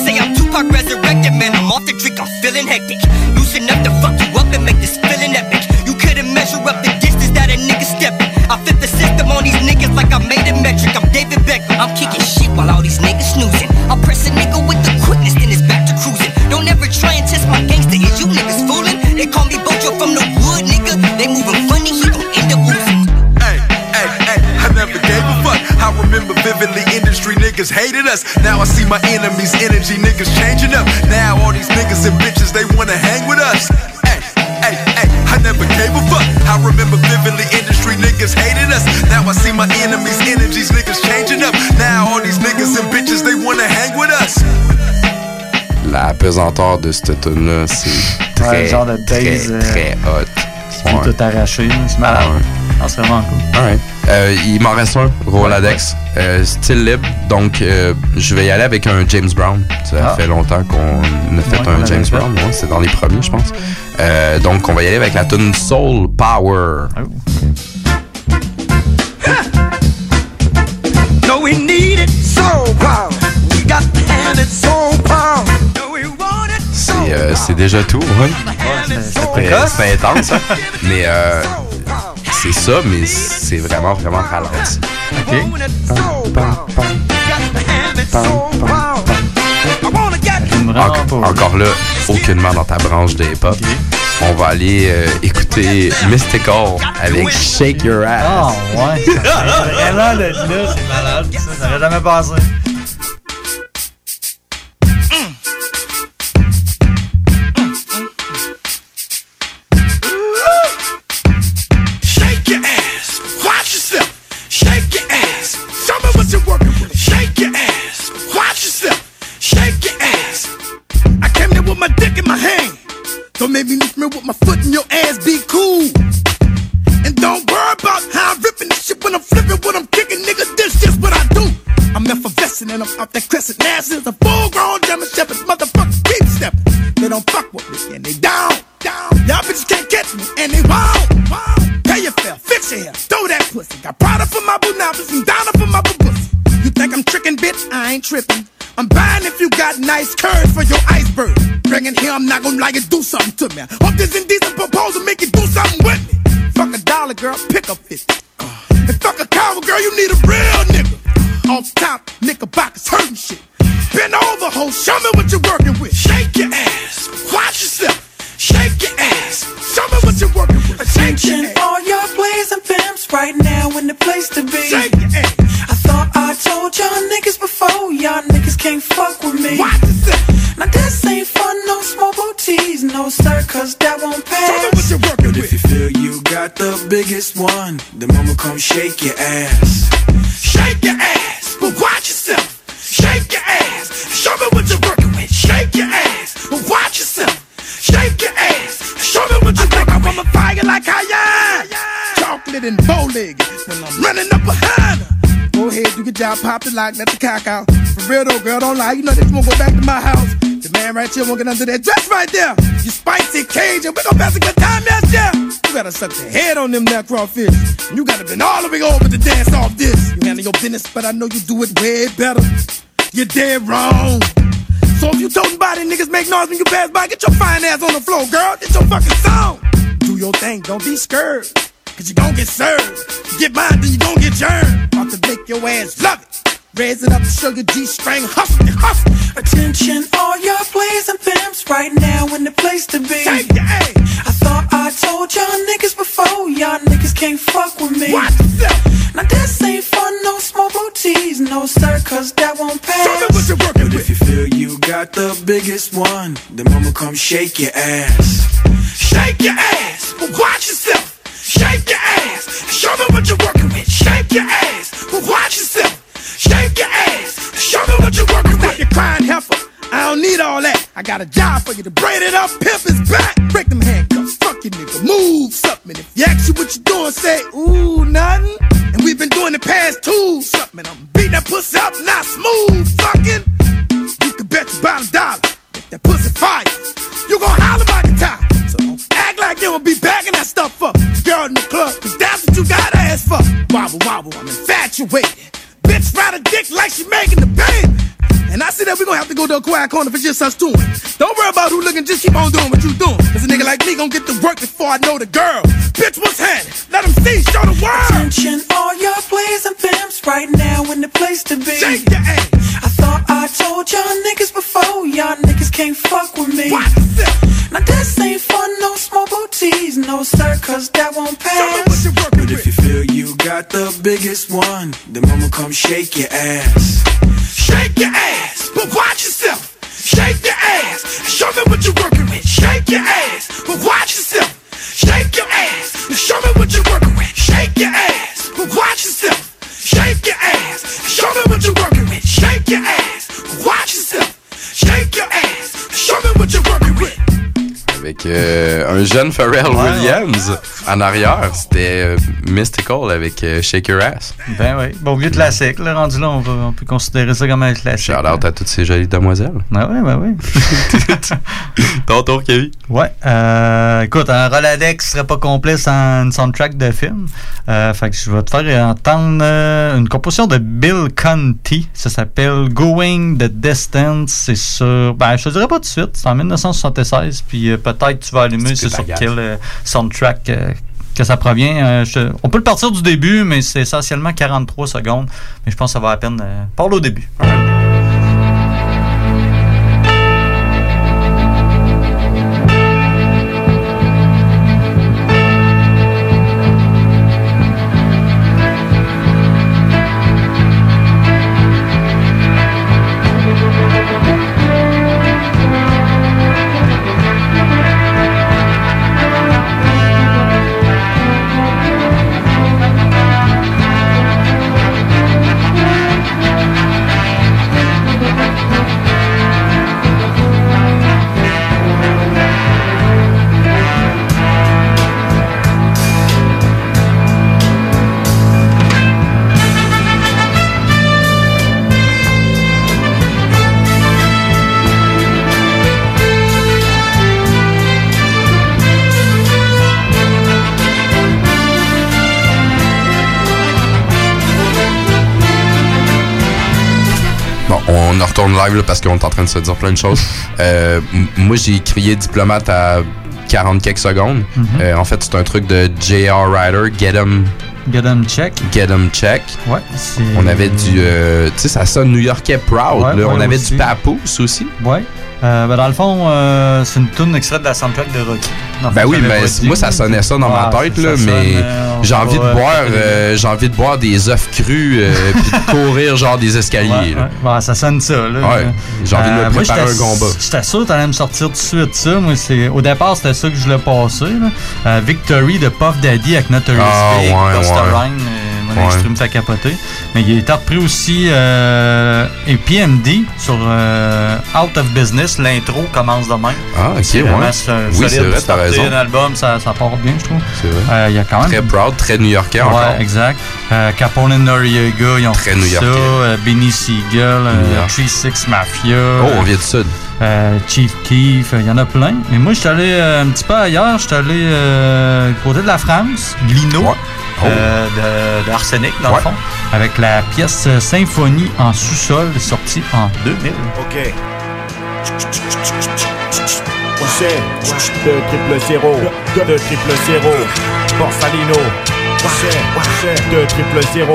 I'm off the drink, I'm feeling hectic. Loose enough to fuck you up and make this feeling epic. You couldn't measure up the distance that a nigga stepping. I flip the system on these niggas like I made it metric. I'm David Beckham. I'm kicking shit while all these niggas snoozing. I'll press a nigga with the quickness, then it's back to cruising. Don't ever try and test my gangster. Is you niggas fooling? They call me Bojo from the wood, nigga. They moving funny, he gon' end up losing. Hey, hey, hey, I never gave a fuck. I remember vividly in the industry niggas hated us. Now I see my enemies, energy niggas changing up. Now all these niggas and bitches, they wanna hang with us. Hey, hey, hey, I never gave a fuck. I remember vividly industry niggas hated us. Now I see my enemies, energies, niggas changing up. Now all these niggas and bitches, they wanna hang with us. La pesanteur de cette tune là c'est très, Ouais, genre de très, euh, très hot. Qui est tout arraché, c'est ah malade. Ah, c'est vraiment cool. Alright. Euh, il m'en reste un, Roladex. Euh, style libre, donc euh, je vais y aller avec un James Brown. Ça Ah. fait longtemps qu'on a fait Ouais, un James fait. Brown, ouais, c'est dans les premiers, je pense. Euh, donc on va y aller avec la tune Soul Power. Oh. No, we need it soul power. We got to hand it soul power. No, we want it C'est euh, c'est déjà tout, ouais. C'est Euh, précoce. C'est intense, hein. mais euh, c'est ça, mais c'est vraiment, vraiment ralenti. En- encore là, aucunement dans ta branche de hip-hop. On va aller euh, écouter Mystical avec Shake Your Ass. ouais. Vraiment d'être là, c'est malade. Ça, aurait jamais passé. Me lift me with my foot in your ass. Be cool. Biggest one, then mama come shake your ass. Shake your ass, but watch yourself. Shake your ass, show me what you're working with. Shake your ass, but watch yourself. Shake your ass, show me what you're working with. I'm a fire like Cayenne. Chocolate and bow-legged when I'm running up behind her. Go ahead, do your job, pop the lock, let the cock out. For real though, girl, don't lie. You know this won't go back to my house. The man right here won't get under that dress right there. You spicy Cajun, we gon' pass a good time, yes, yeah. You gotta suck the head on them there crawfish. You gotta been all the way over to dance off this. You handle your business, but I know you do it way better. You're dead wrong. So if you toting body niggas make noise when you pass by, get your fine ass on the floor, girl. Get your fucking song. Do your thing, don't be scared. Cause you gon' get served. You get mine, then you gon' get germed. About to make your ass love it. Raise it up, show your G-string, hustle, hustle. Attention, all y'all players and pimps right now in the place to be. Your. I thought I told y'all niggas before, y'all niggas can't fuck with me. Now this ain't fun, no small booties, no sir, cause that won't Show me what pass. you're working But with. if you feel you got the biggest one, then mama come shake your ass. Shake your ass, but watch yourself. Shake your ass, show me what you're working with. Shake your ass, but watch yourself. Shake your ass, show me what you're working with. You crying heifer, I don't need all that. I got a job for you to braid it up, pimp his back. Break them handcuffs, fuck you nigga, move something. If you ask you what you doing, say, ooh, nothing. And we've been doing the past two, something. I'm beating that pussy up, not smooth, fucking. You can bet your bottom dollar if that pussy fire. You gon' holler my guitar. So don't act like you don't be bagging that stuff up. Girl in the club, cause that's what you got ass for. Wobble, wobble, I'm infatuated. Bitch ride a dick like she making the baby. And I see that we gonna have to go to a quiet corner for just us two. Don't worry about who looking, just keep on doing what you doing. Cause a nigga like me gon' get to work before I know the girl. Bitch, what's happening? Let them see, show the world. Attention, all y'all players and pimps right now in the place to be. Shake your ass. I thought I told y'all niggas before, y'all niggas can't fuck with me. Watch yourself. Now this ain't fun, no small booties, no sir, cause that won't Show me what pass. you're working But if you feel you got the biggest one, then mama come shake your ass. Shake your ass, but watch yourself. Shake your ass, show me what you're working with. Shake your ass, but watch yourself. Shake your ass, show me what you're working with. Shake your ass, but watch yourself. Shake your ass, show me what you're working with. Shake your ass, but watch yourself. Shake your ass, show me what you're. Avec euh, un jeune Pharrell Williams en arrière. C'était euh, Mystical avec euh, Shake Your Ass. Ben oui. Bon, vieux classique, là, rendu là, on, va- on peut considérer ça comme un classique. Shout out à toutes ces jolies demoiselles. Ben oui, ben oui. Ton tour, Kevin. Ouais. Écoute, un Rolodex serait pas complet sans une soundtrack de film. Fait que je vais te faire entendre une composition de Bill Conti. Ça s'appelle Going the Distance. C'est sur. Ben, je te dirais pas tout de suite. C'est en 1976. Puis euh, peut-être tu vas allumer c'est sur quel euh, soundtrack euh, que ça provient. Euh, je- on peut le partir du début, mais c'est essentiellement 43 secondes. Mais je pense que ça va à peine parler au début. Live là, parce qu'on est en train de se dire plein de choses. Euh, moi, j'ai crié diplomate à 40 quelques secondes. Mhm. Euh, en fait, c'est un truc de J.R. Ryder, Get 'em, Get 'em check. Get 'em check. Ouais, On avait du. euh, tu sais, ça sonne new-yorkais proud. Ouais, là. on avait aussi. du Papoose aussi. Ouais. Euh, ben, dans le fond, euh, c'est une tune extraite de la soundtrack de Rocky. Dans Ben oui, mais moi ça sonnait ça dans ma Ouais, tête là, mais j'ai envie de boire, euh, j'ai envie de boire des œufs crus puis de courir genre des escaliers. Ouais, là. ouais. Ouais, ça sonne ça. Là, Ouais. J'ai envie de me préparer j'étais- un combat. J'étais sûr que t'allais me sortir tout de suite ça. Moi, c'est, au départ, c'était ça que je voulais passer. Là. Victory de Puff Daddy avec Notorious Ah, Big, Busta. Rhymes, mon Ouais. extrême t'a capoté. Mais il est repris aussi euh, et PMD sur euh, Out of Business. L'intro commence de même. Ah, ok, C'est ouais. Oui, c'est vrai, t'as raison. un album, ça, ça part bien, je trouve. C'est vrai. Euh, Il y a quand même Très proud, très new-yorkais encore. Ouais, exact. Euh, Capone and Noriega, ils ont Très fait ça. Euh, Benny Siegel, York. 3-6 Mafia. Oh, on vient du sud. Euh, Chief Keef, il y en a plein. Mais moi, je suis allé euh, un petit peu ailleurs. Je suis allé du côté de la France, Euh, de, de Arsenic, dans Ouais. le fond, avec la pièce euh, Symphonie en sous-sol, sortie en 2000. Ok. C'est? 2 triple 0, 2 triple 0, Borsalino. C'est? 2 triple 0,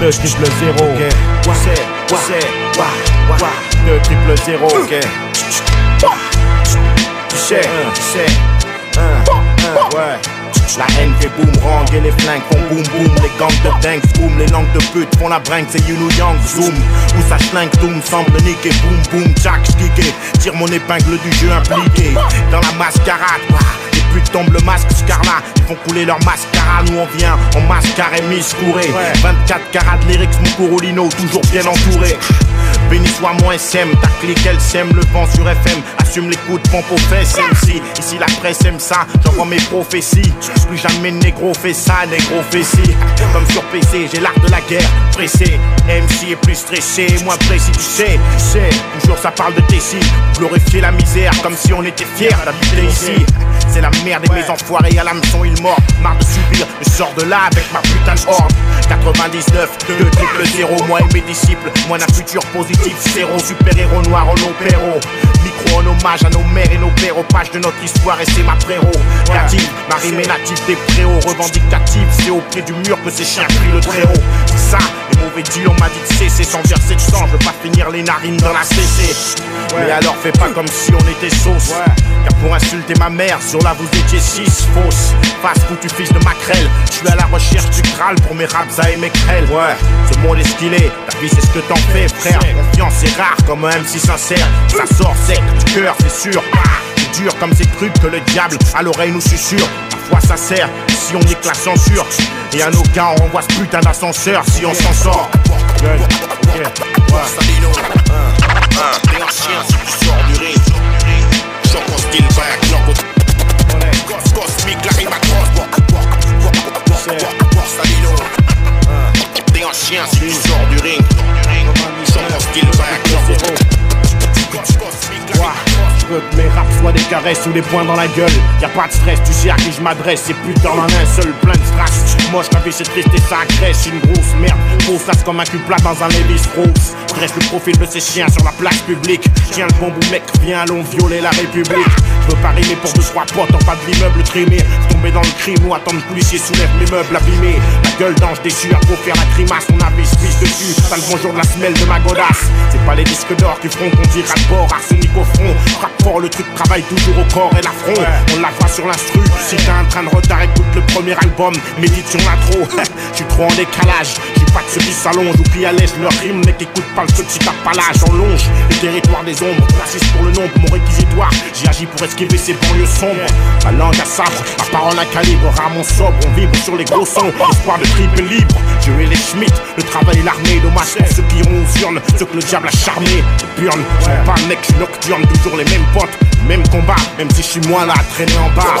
2 triple 0. C'est, c'est, 2 triple 0. Ok. C'est, c'est, ouais. La haine fait boomerang et les flingues font boum boum. Les gangs de dingue boom, les langues de pute font la bringue C'est you know young zoom. Où ça schlingue doom semble niquer boum boum Jack stické Tire mon épingle du jeu impliqué. Dans la mascarade bah, Les putes tombent le masque scarlat Ils font couler leur mascara Nous on vient en mascara et miscouré. 24 carats de lyrics mon Corolino Toujours bien entouré Béni soit mon SM, ta clique elle sème le vent sur FM, assume les coups de pompe aux fesses MC, ici la presse aime ça, j'envoie mes prophéties, plus jamais négro fait ça, négro fait ci, comme sur PC, j'ai l'art de la guerre, pressé, MC est plus stressé, moins précis, tu sais, tu sais, toujours ça parle de Tessie, glorifier la misère comme si on était fiers d'habiter ici, c'est la merde et mes enfoirés à l'hameçon ils mordent, marre de subir, je sors de là avec ma putain de horde, 99, 2 triple 0, moi et mes disciples, moi un futur positif, zéro, super-héros noir en opéro. Micro en hommage à nos mères et nos pères, aux pages de notre histoire et c'est ma préro. Native, ma rime est native des préaux, revendicative, c'est au pied du mur que ces chiens prient le très haut. Ça, mauvais on m'a dit de cesser sans verser de sang, je veux pas finir les narines dans la CC. Mais alors fais pas comme si on était sauce. Car pour insulter ma mère, sur là vous étiez six fausses. Face foutu fils de maquerelle, je suis à la recherche du Graal pour mes raps à émecrel. Ouais, ce monde est ce qu'il est, ta vie c'est ce que t'en fais, frère. Confiance est rare comme un MC sincère. Ça sort sec du cœur, c'est sûr. Ah, c'est dur comme ces trucs que le diable à l'oreille nous susurre. Parfois ça sert, si on nique la censure. Et à nos cas, on renvoie ce putain d'ascenseur si on s'en sort. Gueule, ok, ouais. T'es un chien si tu sors du ring. Choc en style back, knock au- Cos- Cosmique, la rime à crosse. Borsalino. T'es un chien si tu sors du ring. Choc en style back, knock au- Cos- Cosmique, la Je que mes raps soient des caresses ou des points dans la gueule. Y a pas de stress, tu sais à qui je m'adresse. C'est putain en un seul, plein de strass. Moche, la vie c'est triste et ça agresse. Une grosse merde, faux face comme un cul plat dans un Levis Rose. Dresse le profil de ces chiens sur la place publique. Tiens le bon bout, mec, viens, allons violer la République. Je veux pas rimer pour deux, trois potes en bas de l'immeuble trimé. Tomber dans le crime ou attendre que policier soulève mes meubles abîmés. La gueule d'ange déçu, à trop faire la grimace. On a se dessus. T'as le bonjour de la semelle de ma godasse. C'est pas les disques d'or qui feront qu'on dira de bord. Arsenic au front. Le truc travaille toujours au corps et l'affront. On la voit sur l'instru. Si t'as un train de retard, écoute le premier album. Médite sur l'intro. Je suis trop en décalage. J'suis pas de ceux qui s'allongent ou qui allègent leur rime, mais qui écoutent pas le pas l'âge. On longe le territoire des ombres. Raciste pour le nombre, mon réquisitoire. J'y agis pour esquiver ces banlieues sombres. Ma langue à sabre, ma parole à calibre. Ramon sobre, on vibre sur les gros sons. Espoir de triple libre. Dieu et les Schmitt, le travail et l'armée. Dommage pour ceux qui iront aux urnes, ceux que le diable a charmé. Burn, j'suis pas mec, nocturne, toujours les mêmes Même combat, même si je suis moi là à traîner en bas.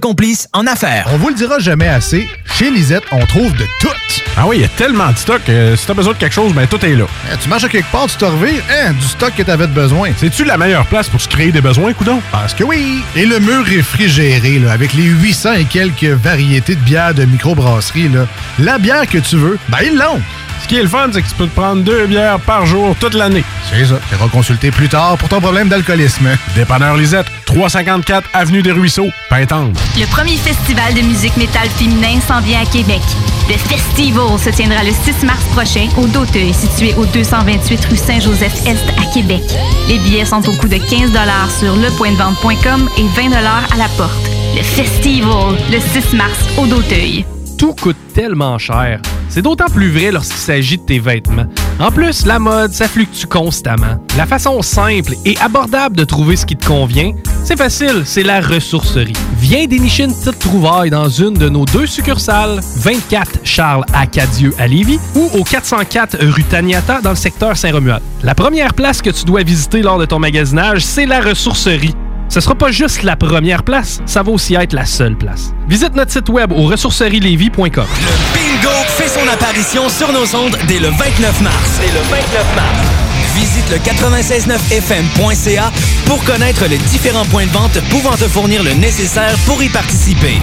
complice en affaires. On vous le dira jamais assez, chez Lisette, on trouve de tout. Ah oui, il y a tellement de stock. que si t'as besoin de quelque chose, ben tout est là. Eh, tu marches à quelque part, tu te revires, hein, du stock que t'avais de besoin. C'est-tu la meilleure place pour se créer des besoins, coudon? Parce que oui! Et le mur réfrigéré, là, avec les 800 et quelques variétés de bières de microbrasserie, là, la bière que tu veux, ben ils l'ont! Ce qui est le fun, c'est que tu peux te prendre deux bières par jour toute l'année. C'est ça. Tu consulter plus tard pour ton problème d'alcoolisme. Dépanneur Lisette, 354 Avenue des Ruisseaux, Pintendre. Le premier festival de musique métal féminin s'en vient à Québec. Le Festival se tiendra le 6 mars prochain au Doteuil, situé au 228 rue Saint-Joseph-Est à Québec. Les billets sont au coût de 15 sur lepointdevente.com et 20 à la porte. Le Festival, le 6 mars au Doteuil. Tout coûte tellement cher. C'est d'autant plus vrai lorsqu'il s'agit de tes vêtements. En plus, la mode, ça fluctue constamment. La façon simple et abordable de trouver ce qui te convient, c'est facile, c'est la ressourcerie. Viens dénicher une petite trouvaille dans une de nos deux succursales, 24 Charles Acadieux à Lévis ou au 404 rue Taniata dans le secteur Saint-Romuald. La première place que tu dois visiter lors de ton magasinage, c'est la ressourcerie. Ce sera pas juste la première place, ça va aussi être la seule place. Visite notre site web au ressourcerielevy.com. Bingo fait son apparition sur nos ondes dès le 29 mars. Dès le 29 mars. Visite le 969fm.ca pour connaître les différents points de vente pouvant te fournir le nécessaire pour y participer.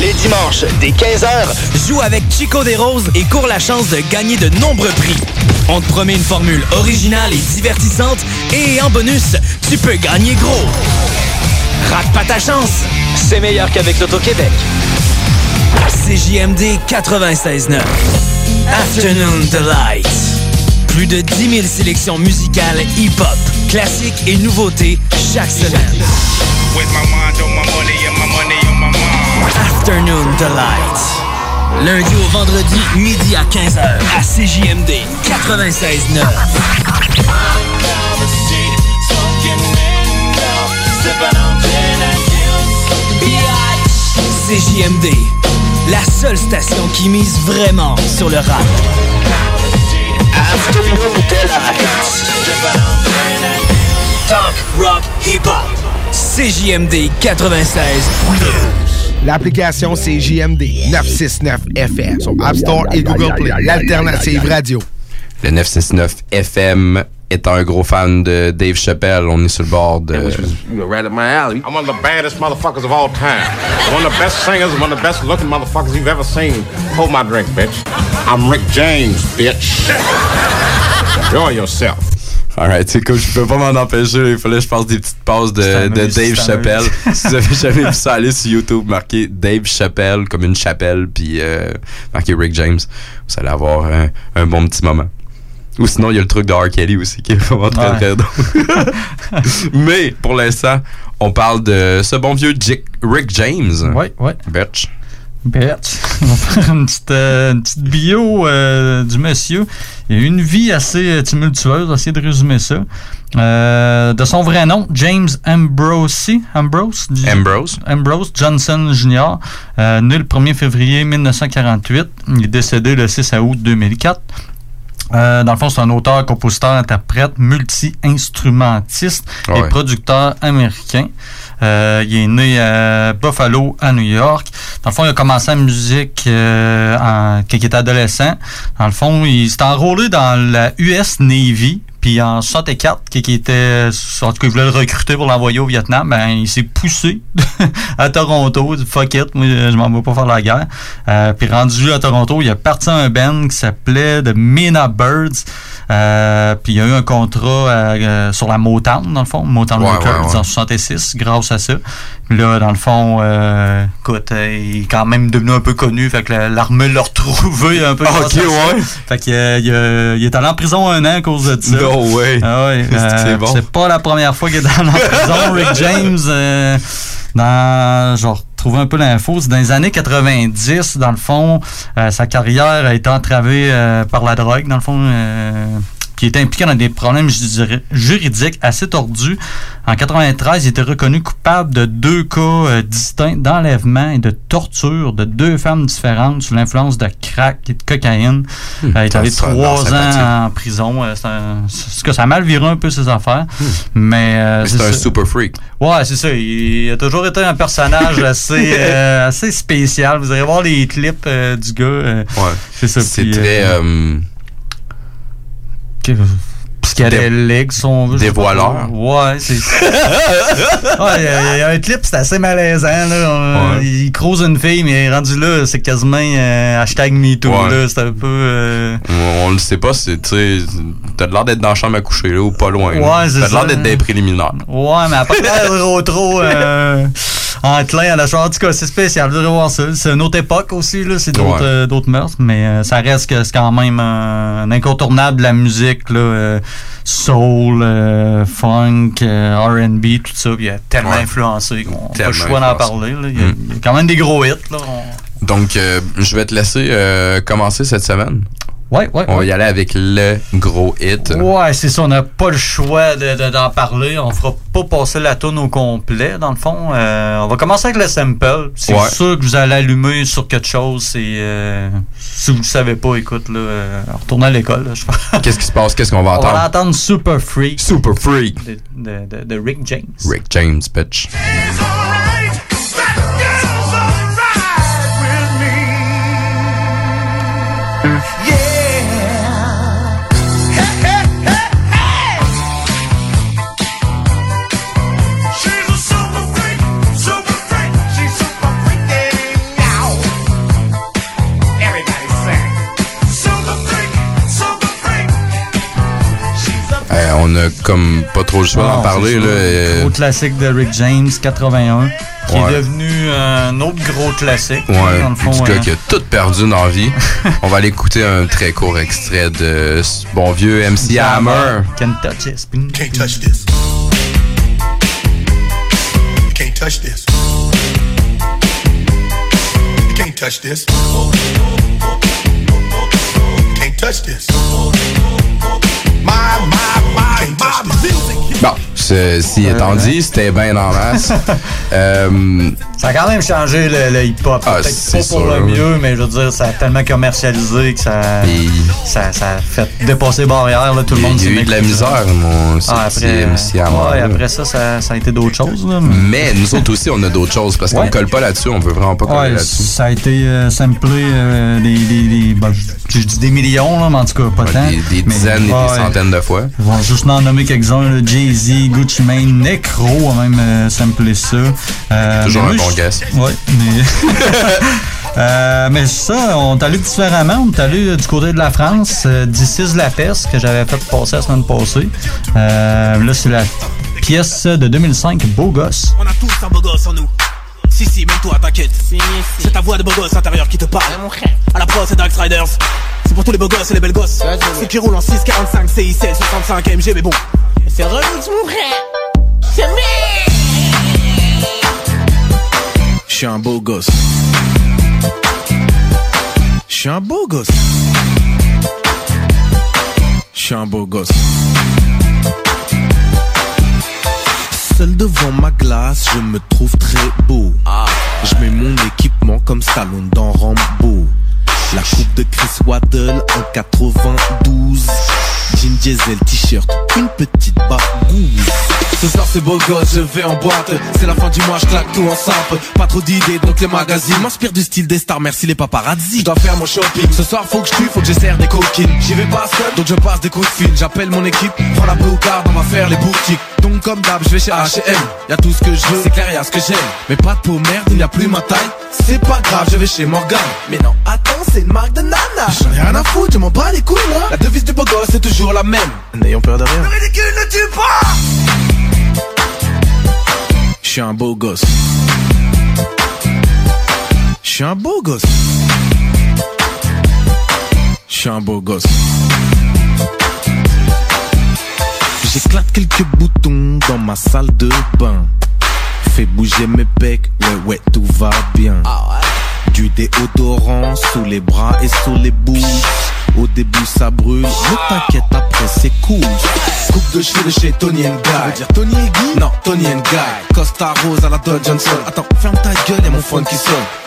Les dimanches, dès 15h, joue avec Chico des Roses et cours la chance de gagner de nombreux prix. On te promet une formule originale et divertissante et en bonus, tu peux gagner gros. Rate pas ta chance, c'est meilleur qu'avec l'Auto-Québec. CJMD 96.9 Afternoon Delight Plus de 10 000 sélections musicales hip-hop, classiques et nouveautés chaque semaine. Afternoon Delight. Lundi au vendredi, midi à 15h, à CJMD 96.9. CJMD, la seule station qui mise vraiment sur le rap. Afternoon Delight. Talk, rock, hip-hop. CJMD 96. L'application c'est JMD 969 FM sur App Store et Google Play. L'alternative radio. Le 969 FM étant un gros fan de Dave Chappelle, on est sur le bord de. Right up my alley. I'm one of the baddest motherfuckers of all time. One of the best singers, one of the best looking motherfuckers you've ever seen. Hold my drink, bitch. I'm Rick James, bitch. Enjoy yourself. Alright, c'est cool, je peux pas m'en empêcher, il fallait que je passe des petites pauses de, Dave. Chappelle. si vous avez jamais vu ça, allez sur YouTube, marquez Dave Chappelle comme une chapelle, puis euh, marquez Rick James. Vous allez avoir un, un bon petit moment. Ou sinon, il y a le truc de R. Kelly aussi qui est vraiment très Ouais. très drôle. Mais pour l'instant, on parle de ce bon vieux Rick James. Ouais, ouais. Bitch. Bitch. On va faire une petite, euh, une petite bio euh, du monsieur. Il a eu une vie assez euh, tumultueuse, essayer de résumer ça. Euh, de son vrai nom, James Ambrose, Ambrose, Ambrose. Ambrose Johnson Jr., né le 1er février 1948. Il est décédé le 6 août 2004. Euh, dans le fond, c'est un auteur, compositeur, interprète, multi-instrumentiste Ouais. et producteur américain. Euh, il est né à Buffalo, à New York. Dans le fond, il a commencé la musique euh, en- quand il était adolescent. Dans le fond, il s'est enrôlé dans la US Navy. Puis en 64, qui, qui était, en tout cas, il voulait le recruter pour l'envoyer au Vietnam, ben, il s'est poussé à Toronto. Il dit, Fuck it, moi, je m'en vais pas faire la guerre. Euh, puis rendu à Toronto, il a parti un band qui s'appelait The Mina Birds. Euh, puis il y a eu un contrat euh, sur la Motown, dans le fond, Motown Ouais, Records, ouais, ouais. en 66, grâce à ça. Puis là, dans le fond, euh, écoute, il est quand même devenu un peu connu, fait que la- l'armée l'a retrouvé un peu. Ah, ok, à ouais. Fait qu'il il, est allé en prison un an à cause de ça. No Ah C'est que c'est euh, bon. C'est pas la première fois qu'il est allé en prison. Rick James, euh, dans, je vais retrouver un peu l'info, c'est dans les années 90, dans le fond, euh, sa carrière a été entravée euh, par la drogue, dans le fond. euh, qui était impliqué dans des problèmes juri- juridiques assez tordus. En 93, il était reconnu coupable de deux cas euh, distincts d'enlèvement et de torture de deux femmes différentes sous l'influence de crack et de cocaïne. Hmm, Euh, il est ça allé sonne trois ans en prison. Euh, c'est que ça a mal viré un peu ses affaires. Mais, euh, Hmm. Mais c'est un ça. super freak. Ouais, c'est ça. Il a toujours été un personnage assez, euh, assez spécial. Vous allez voir les clips du gars. Ouais. C'est ça. C'est très. Euh, euh, psychédélique, si on veut. pas Dévoileur. Ouais, c'est. ouais, il a un clip, c'est assez malaisant. Là. Il croise une fille, mais rendu là, c'est quasiment euh, hashtag MeToo. Ouais. là. C'est un peu. euh, on, on le sait pas, c'est, tu t'as l'air d'être dans la chambre à coucher, là, ou pas loin. Ouais, c'est T'as ça. l'air d'être des préliminaires. Ouais, mais après, trop, trop euh, enclin à la. En tout cas, c'est spécial. Vous allez voir ça. C'est une autre époque aussi, là. C'est d'autres Ouais. euh, d'autres mœurs, mais euh, ça reste que c'est quand même euh, un incontournable de la musique, là. euh, soul, funk, R&B, tout ça. Il a tellement Ouais. influencé qu'on n'a pas le choix d'en parler. là. Il, y a, Mm. il y a quand même des gros hits, là. On- Donc, je vais te laisser commencer cette semaine. Ouais, ouais. On va y aller avec le gros hit. Ouais, c'est ça. On n'a pas le choix de- de- d'en parler. On fera pas passer la tune au complet, dans le fond. Euh, on va commencer avec le sample. C'est Ouais. sûr que vous allez allumer sur quelque chose. C'est euh, si vous le savez pas, écoute, là, euh, retournez à l'école. Qu'est-ce qui se passe? Qu'est-ce qu'on va On entendre? va entendre? Super Freak. Super Freak. De, de- de- de Rick James. Rick James, bitch. On a comme pas trop le choix d'en Non, parler. c'est Là, euh, Gros classique de Rick James, 81, qui Ouais. est devenu un autre gros classique. Ouais, dans le fond, du gars euh, qui a tout perdu dans la vie. On va aller écouter un très court extrait de ce bon vieux MC Hammer. Can touch it. Can't touch this. You can't touch this. Can't touch this. Can't touch this. no Ceci étant dit, c'était bien en masse. Euh, Ça a quand même changé le, le hip-hop. Ah, Peut-être pas pour sûr. le mieux, mais je veux dire, ça a tellement commercialisé que ça, ça, ça a fait dépasser les barrières. Là, tout le monde il y a eu de la mis- misère, mon Ah, après, ouais, ça, ça, ça a été d'autres choses. Là, Mais nous autres aussi, on a d'autres choses parce qu'on Ouais. colle pas là-dessus, on veut vraiment pas coller Ouais, là-dessus. ça a été euh, samplé euh, des, des, des- ben, je, je dis des millions, là, mais en tout cas, pas tant. Des, des Mais, dizaines et des centaines de fois. Je vais juste en nommer quelques-uns. Jay-Z, Gucci Mane, Necro a même euh, samplé ça. Euh, Toujours un bon guess. Ouais, mais... Euh, mais ça, on est allé différemment. On est allé euh, du côté de la France, euh, This is la peste, que j'avais fait passer la semaine passée. Euh, là, c'est la pièce de 2005, Beau Gosse. On a tous un beau gosse en nous. Si, si, même toi, t'inquiète. C'est ta voix de beau gosse intérieur qui te parle. À la pro, c'est Dark Riders. C'est pour tous les beaux gosses et les belles gosses. Ceux qui roulent en 645, CIC, 65 AMG, mais bon. C'est relou, mon frère. C'est Je suis un beau gosse. Je un beau gosse. Je un beau gosse. Seul devant ma glace, je me trouve très beau. Je mets mon équipement comme Stallone dans Rambo. La coupe de Chris Waddle en 92. Jean diesel, t-shirt, une petite bagouille. Ce soir c'est beau gosse, je vais en boîte. C'est la fin du mois, je claque tout en simple. Pas trop d'idées, donc les magazines M'inspirent du style des stars, merci les paparazzi. Je dois faire mon shopping, ce soir faut que je tue, faut que j'essaie des coquines. J'y vais pas seul, donc je passe des coups de fil. J'appelle mon équipe, prends la blue card, on va faire les boutiques. Donc comme d'hab, je vais chez H&M. Y'a tout ce que je veux, c'est clair, y'a ce que j'aime. Mais pas de peau merde, il n'y a plus ma taille. C'est pas grave, je vais chez Morgan Mais non, attends, c'est une marque de nana J'en ai rien à foutre, je m'en bats les couilles moi La devise du beau gosse, c'est toujours la même N'ayons peur de rien Le ridicule ne tue pas Je suis un beau gosse. Je suis un beau gosse. Je suis un beau gosse. J'éclate quelques boutons dans ma salle de bain. Fais bouger mes pecs, ouais ouais tout va bien. Du déodorant sous les bras et sous les bouches. Au début ça brûle, mais t'inquiète après c'est cool. Coupe de cheveux de chez Tony and Guy. dire Tony et Guy? Non, Tony and Guy. Costa Rose à la Don Johnson. Attends, ferme ta gueule, y'a mon phone qui sonne.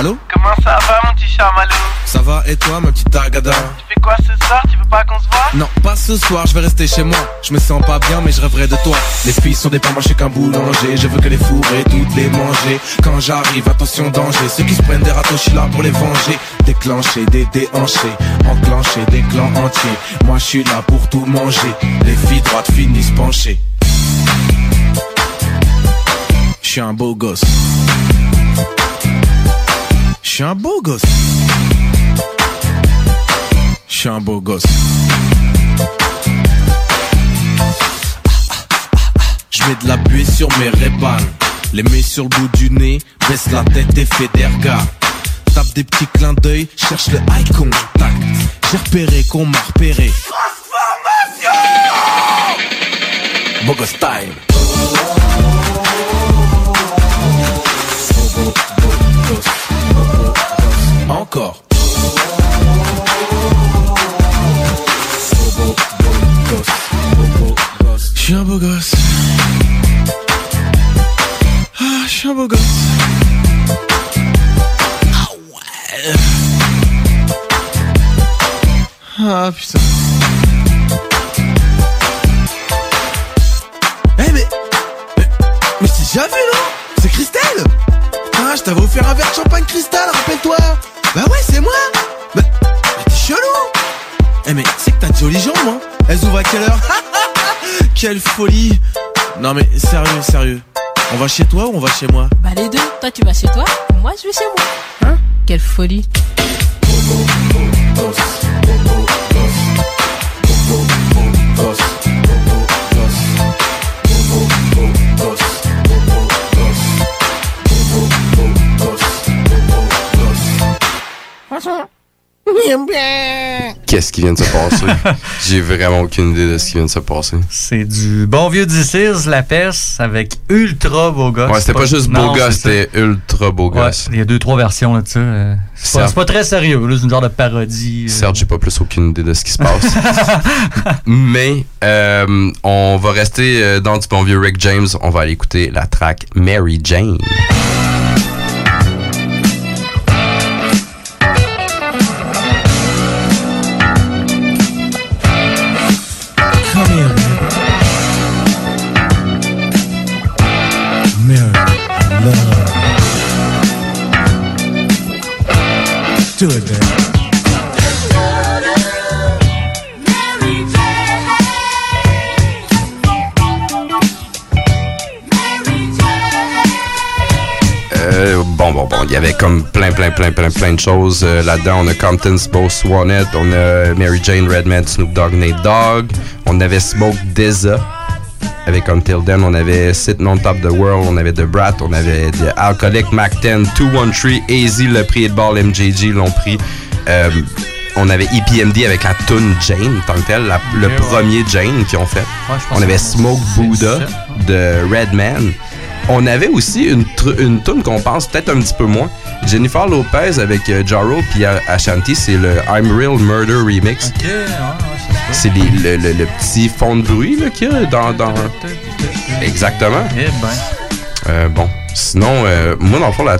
Allô Comment ça va mon petit chamallow Ça va et toi ma petite Agada Tu fais quoi ce soir? Tu veux pas qu'on se voit Non, pas ce soir, je vais rester chez moi. Je me sens pas bien, mais je rêverai de toi. Les filles sont des pains, suis qu'un boulanger. Je veux que les fourrer, toutes les manger. Quand j'arrive, attention danger. Ceux qui se prennent des râteaux, je suis là pour les venger. Déclencher, des déhanchés, enclencher des clans entiers. Moi je suis là pour tout manger. Les filles droites finissent penchées. Je suis un beau gosse. Je suis un beau gosse. Je suis un beau gosse. Je mets de la buée sur mes rébans. Les mets sur le bout du nez, baisse la tête et fais des regards. Tape des petits clins d'œil, cherche le eye contact. J'ai repéré qu'on m'a repéré. Bogo style. Encore. Je suis un beau gosse. Ah, je suis un beau gosse. Ah ouais. Ah putain. Eh mais, mais, mais je t'ai déjà vu non? C'est Christelle Ah je t'avais offert un verre de champagne cristal, rappelle-toi Bah ouais c'est moi. Bah, t'es chelou. Eh mais c'est que t'as de jolies jambes hein. Elles ouvrent à quelle heure? Quelle folie. Non mais sérieux, sérieux. On va chez toi ou on va chez moi? Bah les deux, toi tu vas chez toi, moi je vais chez moi. Hein? Quelle folie. Qu'est-ce qui vient de se passer? J'ai vraiment aucune idée de ce qui vient de se passer. C'est du bon vieux D6, la peste, avec ultra beau gosse. Ouais, c'était pas juste beau Non, gosse, c'était ultra beau. Ouais, gosse. il y a deux, trois versions là, de ça. euh, C'est pas, très sérieux, c'est une genre de parodie. euh. Certes, j'ai pas plus aucune idée de ce qui se passe. Mais euh, on va rester euh, dans du bon vieux Rick James. On va aller écouter la track Mary Jane. Euh, bon, bon, bon. Il y avait comme plein, plein, plein, plein, plein de choses euh, là-dedans. On a Compton's Beau Swanette, on a Mary Jane, Redman, Snoop Dogg, Nate Dogg. On avait Smoke Deza avec Until Then. On avait Sitting on Top the World. On avait The Brat. On avait The Alcoholic, Mac 10, 213, Easy, le prix de ball, MJG l'ont pris. Euh, on avait EPMD avec la tune Jane, tant que telle, la- le ouais. premier Jane qu'ils ont fait. Ouais, on avait Smoke Buddha de Redman. On avait aussi une, une tune qu'on pense peut-être un petit peu moins. Jennifer Lopez avec euh, Jaro puis Ashanti, c'est le I'm Real Murder Remix. Ok, ouais, ouais, c'est le, le- le petit fond de bruit qu'il y a dans, dans... Exactement. Eh ben. Euh, bon, sinon, euh, moi, dans le fond, la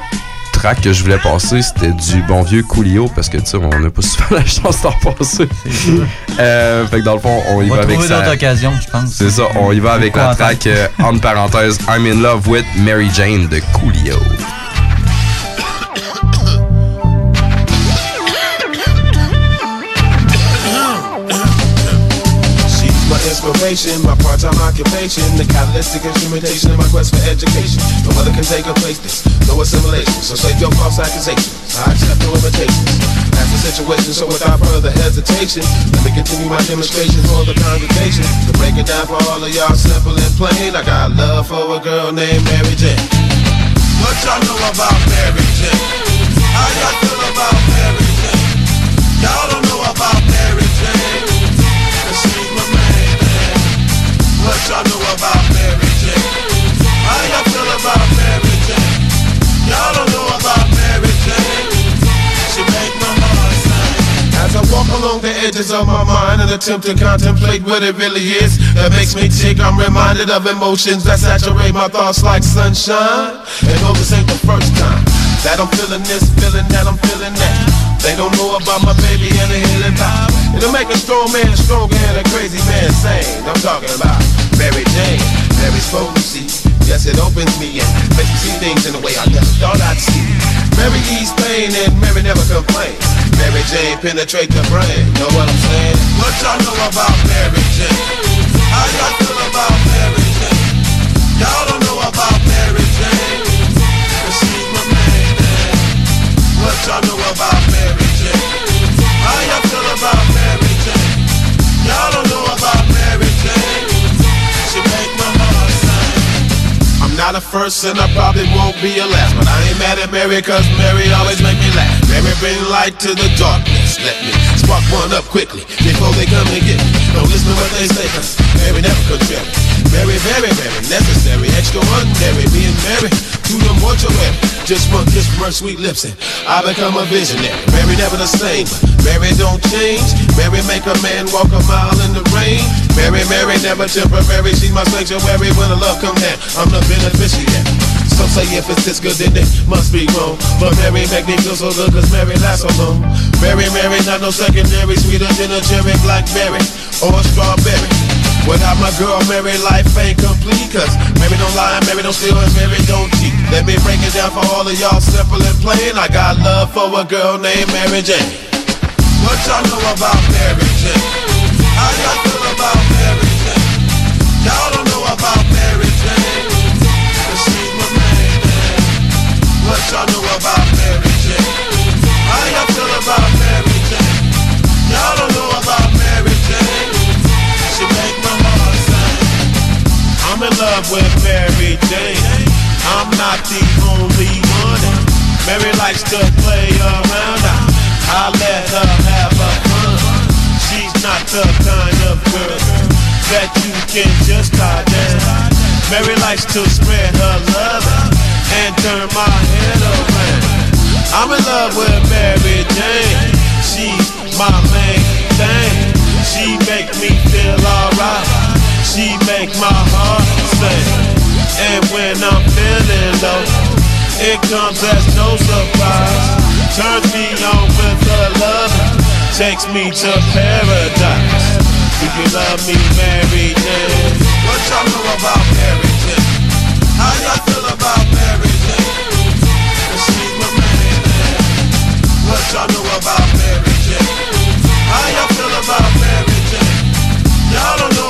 track que je voulais passer, c'était du bon vieux Coolio, parce que, tu sais, on n'a pas souvent la chance d'en passer. Euh, fait que dans le fond, on y On va va avec trouver ça. d'autres occasions, je pense. C'est ça, on y va avec la track, euh, entre parenthèses, I'm in love with Mary Jane de Coolio. My part-time occupation, the catalytic instrumentation in my quest for education. No other can take her place this, no assimilation. So save your false accusations. I accept no imitations. That's the situation, so without further hesitation, let me continue my demonstration for the congregation. To break it down for all of y'all simple and plain, I got love for a girl named Mary Jane. What y'all know about Mary Jane? How y'all feel about Mary Jane? Y'all don't know about Mary Jane. What y'all know about Mary Jane? How y'all feel about Mary Jane? Y'all don't know about Mary Jane. She make my heart sing. As I walk along the edges of my mind and attempt to contemplate what it really is that makes me tick, I'm reminded of emotions that saturate my thoughts like sunshine. And though this ain't the first time that I'm feeling this, feeling that I'm feeling that. They don't know about my baby and the healing vibe. It'll make a strong man stronger and a crazy man sane. I'm talking about Mary Jane, Mary's potency. Yes, it opens me and makes me see things in a way I never thought I'd see. Mary ease pain and Mary never complains. Mary Jane penetrate the brain. Know what I'm saying? What y'all know about Mary Jane? How y'all feel about Mary Jane? Y'all don't know about What y'all know about Mary Jane? How y'all feel about Mary Jane? Y'all don't know about Mary Jane. She make my heart sing. I'm not a first and I probably won't be a last, but I ain't mad at Mary cause Mary always make me laugh. Mary bring light to the darkness. Let me spark one up quickly before they come and get me. Don't listen to what they say cause Mary never contrary. Mary, very, very necessary, extraordinary, being Mary to the mortuary. Just one kiss from her sweet lips and I become a visionary. Mary never the same, Mary don't change. Mary make a man walk a mile in the rain. Mary, Mary never temporary. She's my sanctuary when the love come down. I'm the beneficiary. Some say if it's this good, then it must be wrong. But Mary make me feel so good, cause Mary lasts so long. Mary, Mary, not no secondary, sweeter than a cherry, blackberry or a strawberry. Without my girl, Mary, life ain't complete. Cause Mary don't lie, Mary don't steal, and Mary don't cheat. Let me break it down for all of y'all, simple and plain. I got love for a girl named Mary Jane. What y'all know about Mary Jane? How y'all feel about Mary Jane? Y'all don't know about Mary Jane. Cause she's my main man. What y'all know about Mary Jane? How y'all feel about Mary I'm in love with Mary Jane. I'm not the only one. Mary likes to play around. I, I let her have her fun. She's not the kind of girl that you can just tie down. Mary likes to spread her love and turn my head around. I'm in love with Mary Jane. She's my main thing. She make me feel alright. She make my heart sing. And when I'm feeling low, it comes as no surprise. Turns me on with her love, takes me to paradise. You can love me, Mary Jane. What y'all know about Mary Jane? How y'all feel about Mary Jane? 'Cause she's my man. What y'all know about Mary Jane? How y'all feel about Mary Jane? Y'all don't know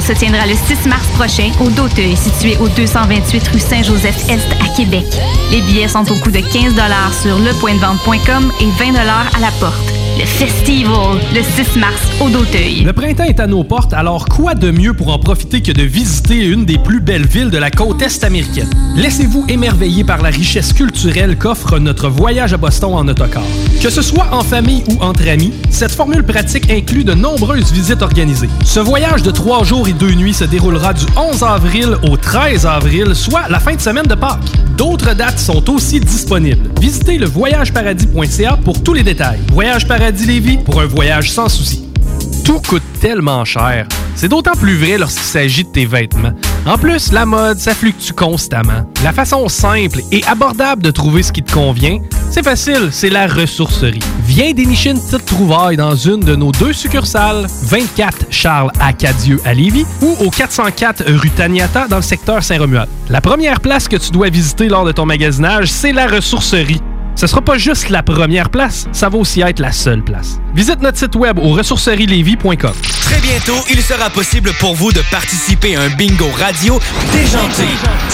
se tiendra le 6 mars prochain au Doteuil, situé au 228 rue Saint-Joseph-Est à Québec. Les billets sont au coût de 15 sur lepointdevente.com et 20 à la porte. Le Festival, le 6 mars au Doteuil. Le printemps est à nos portes, alors quoi de mieux pour en profiter que de visiter une des plus belles villes de la côte est américaine? Laissez-vous émerveiller par la richesse culturelle qu'offre notre voyage à Boston en autocar. Que ce soit en famille ou entre amis, cette formule pratique inclut de nombreuses visites organisées. Ce voyage de trois jours et deux nuits se déroulera du 11 avril au 13 avril, soit la fin de semaine de Pâques. D'autres dates sont aussi disponibles. Visitez le voyageparadis.ca pour tous les détails. Voyage Paradis Pour un voyage sans souci. Tout coûte tellement cher. C'est d'autant plus vrai lorsqu'il s'agit de tes vêtements. En plus, la mode, ça fluctue constamment. La façon simple et abordable de trouver ce qui te convient, c'est facile, c'est la ressourcerie. Viens dénicher une petite trouvaille dans une de nos deux succursales, 24 Charles Acadieux à Lévis ou au 404 rue Taniata dans le secteur Saint-Romuald. La première place que tu dois visiter lors de ton magasinage, c'est la ressourcerie. Ce sera pas juste la première place, ça va aussi être la seule place. Visite notre site web au ressourcerielevy.com. Très bientôt, il sera possible pour vous de participer à un bingo radio déjanté,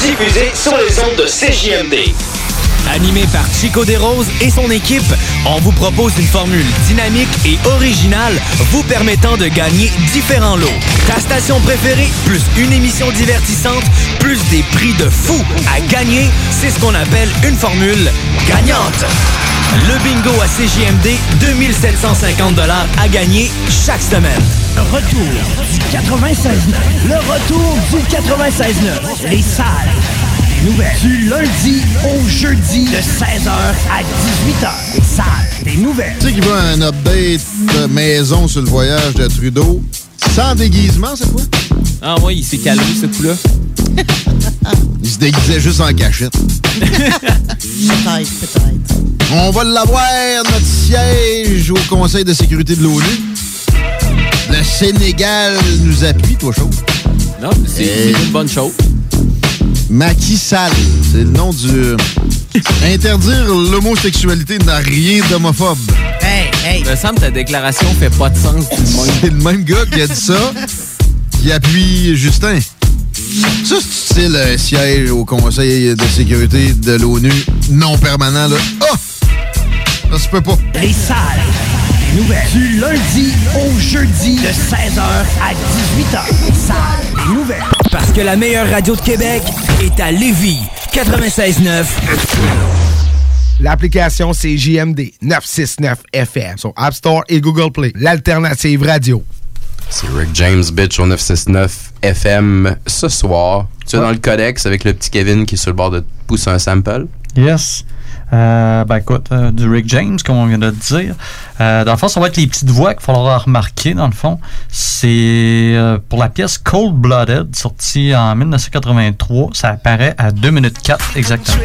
diffusé sur les ondes de CJMD. Animé par Chico Desroses et son équipe, on vous propose une formule dynamique et originale vous permettant de gagner différents lots. Ta station préférée, plus une émission divertissante, plus des prix de fou à gagner, c'est ce qu'on appelle une formule gagnante. Le bingo à CJMD, 2750 à gagner chaque semaine. Retour du 96.9. Le retour du 96.9. Les salles. Nouvelles. Du lundi au jeudi de 16h à 18h. Les salles. Des nouvelles. Tu sais qu'il veut un update de maison sur le voyage de Trudeau? Sans déguisement, cette fois? Ah oui, il s'est calmé ce coup-là. Il se déguisait juste en cachette. Peut-être, peut-être. On va l'avoir, notre siège au Conseil de sécurité de l'ONU. Le Sénégal nous appuie, toi, chaud. Non, c'est c'est une bonne chose. Macky Sall, c'est le nom du... Interdire l'homosexualité n'a rien d'homophobe. Hey, hey. Il me semble que ta déclaration fait pas de sens du monde. C'est le même gars qui a dit ça, qui appuie Justin. Ça, c'est le siège au Conseil de sécurité de l'ONU non permanent, là. Ah! Ça se peut pas. Les salles. des Nouvelles. Du lundi au jeudi de 16h à 18h. Les salles. des Nouvelles. Parce que la meilleure radio de Québec est à Lévis, 96.9. L'application, c'est JMD 969 FM sur App Store et Google Play. L'alternative radio. C'est Rick James, bitch, au 969 FM ce soir. Tu es dans le codex avec le petit Kevin qui est sur le bord de te pousser un sample? Yes. Euh, ben écoute, euh, du Rick James, comme on vient de le dire. Euh, dans le fond, ça va être les petites voix qu'il faudra remarquer, dans le fond. C'est euh, pour la pièce Cold Blooded, sortie en 1983. Ça apparaît à 2 minutes 4 exactement.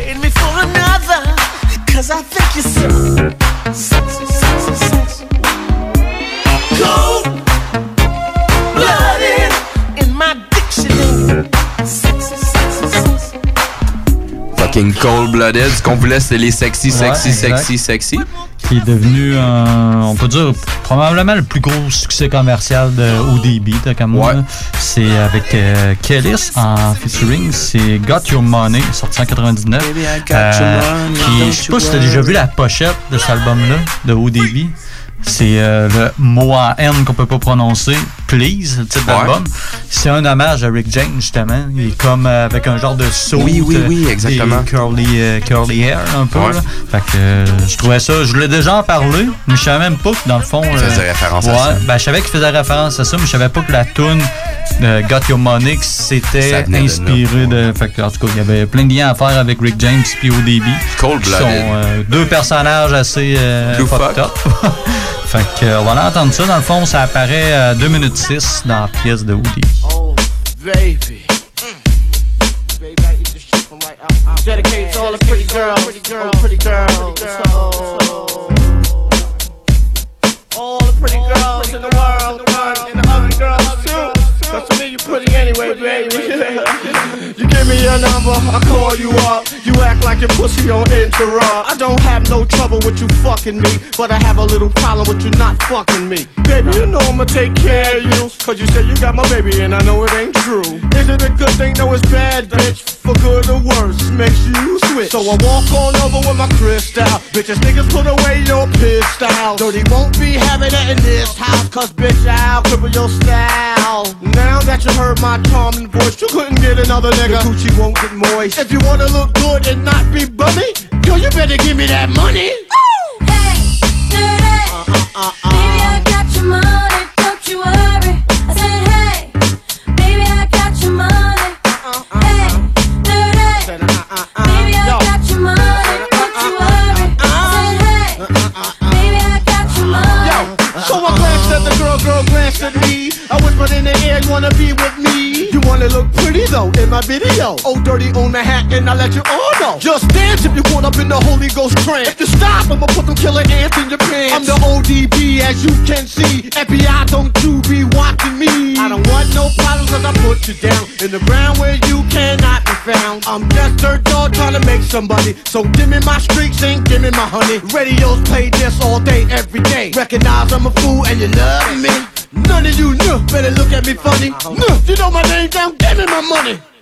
Fucking cold blooded. Ce qu'on voulait, c'était les sexy, sexy, Ouais, sexy, sexy. Qui est devenu, un- on peut dire, probablement le plus gros succès commercial de ODB, là. C'est avec euh, Kellis en featuring. C'est Got Your Money, sorti en 99. Baby, I got your money, qui, don't je sais pas si t'as déjà vu la pochette de cet album-là, de ODB. C'est euh, le mot en N qu'on peut pas prononcer. Please, le titre Ouais. d'album. C'est un hommage à Rick James, justement. Il est comme euh, avec un genre de saut. Oui, oui, oui, exactement. curly, euh, curly hair, un peu. Ouais. là. Fait que euh, je trouvais ça. Je voulais déjà en parler, mais je savais même pas que dans le fond. Il faisait référence à ça. Ben, je savais qu'il faisait référence à ça, mais je savais pas que la tune euh, Got Your Money, c'était inspiré de. Fait que, en tout cas, il y avait plein de liens à faire avec Rick James puis ODB. Cold qui Blooded. sont euh, deux personnages assez euh, fucked up. fait que, euh, on va l'entendre ça. Dans le fond, ça apparaît à 2 minutes 6 dans la pièce de ODB. Oh, baby. Baby, shit from right out. all the pretty girls. Pretty girls. Pretty girls. All the pretty girls in the world, and the other girls too. Cause to me you pretty anyway, baby. you give me your number, I call you up. You act like your pussy on interrupt. I don't have no trouble with you fucking me, but I have a little problem with you not fucking me. Baby, you know I'ma take care of you. Cause you say you got my baby and I know it ain't true. Is it a good thing? No, it's bad, bitch. For good or worse, makes you switch. So I walk on over with my crystal. Bitches, niggas put away your pistol. Dirty won't be having it in this house. Cause bitch, I'll cripple your style. Now that you heard my charming voice, you couldn't get another nigga. The coochie won't get moist. If you wanna look good and not be bummy, girl, you better give me that money. Baby, I got my video. Oh, dirty on the hat, and I let you all know. Just dance if you want up in the Holy Ghost trance. If you stop, I'ma put them killer ants in your pants. I'm the ODB, as you can see. FBI, don't you be watching me. I don't want no problems, cause I put you down in the ground where you cannot be found. I'm just dirt dog trying to make somebody. So give me my streaks and give me my honey. Radios play this all day, every day. Recognize I'm a fool and you love me. None of you know, better look at me funny. Uh-huh. No, you know my name down, give me my money.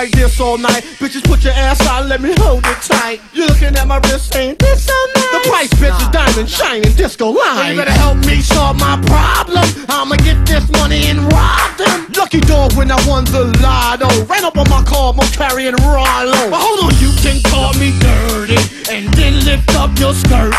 like this all night. Bitches put your ass out, let me hold it tight. You looking at my wrist, ain't this so nice? The price, bitch, is diamond shining disco line. you better help me solve my problem. I'ma get this money and rob them. Lucky dog when I won the lotto. Ran up on my car, I'm carrying Rollo. But hold on, you can call me dirty and then lift up your skirt.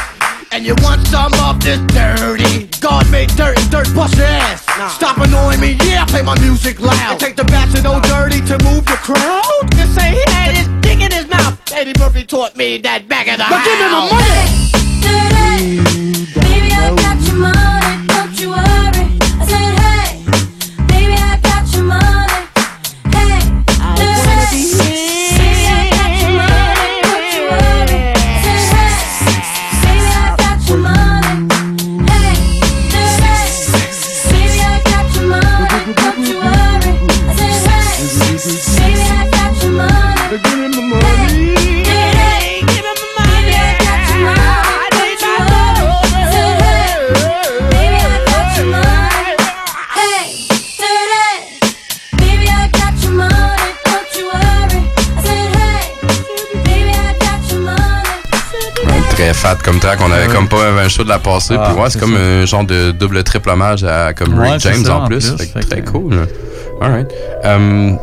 And you want some of this dirty. God made dirt and dirt bust your ass. Stop annoying me, yeah, play my music loud. And Take the back to no dirty to move the crowd. And say he had his dick in his mouth. Eddie Murphy taught me that back of the But house give me my money. Baby, Très fat comme track. On avait comme pas un show de la passée. Ah, puis ouais, c'est comme ça. un genre de double triple hommage à comme Ouais, Rick James ça, en en plus. plus. Fait que Fait très que- cool. Alright. Um,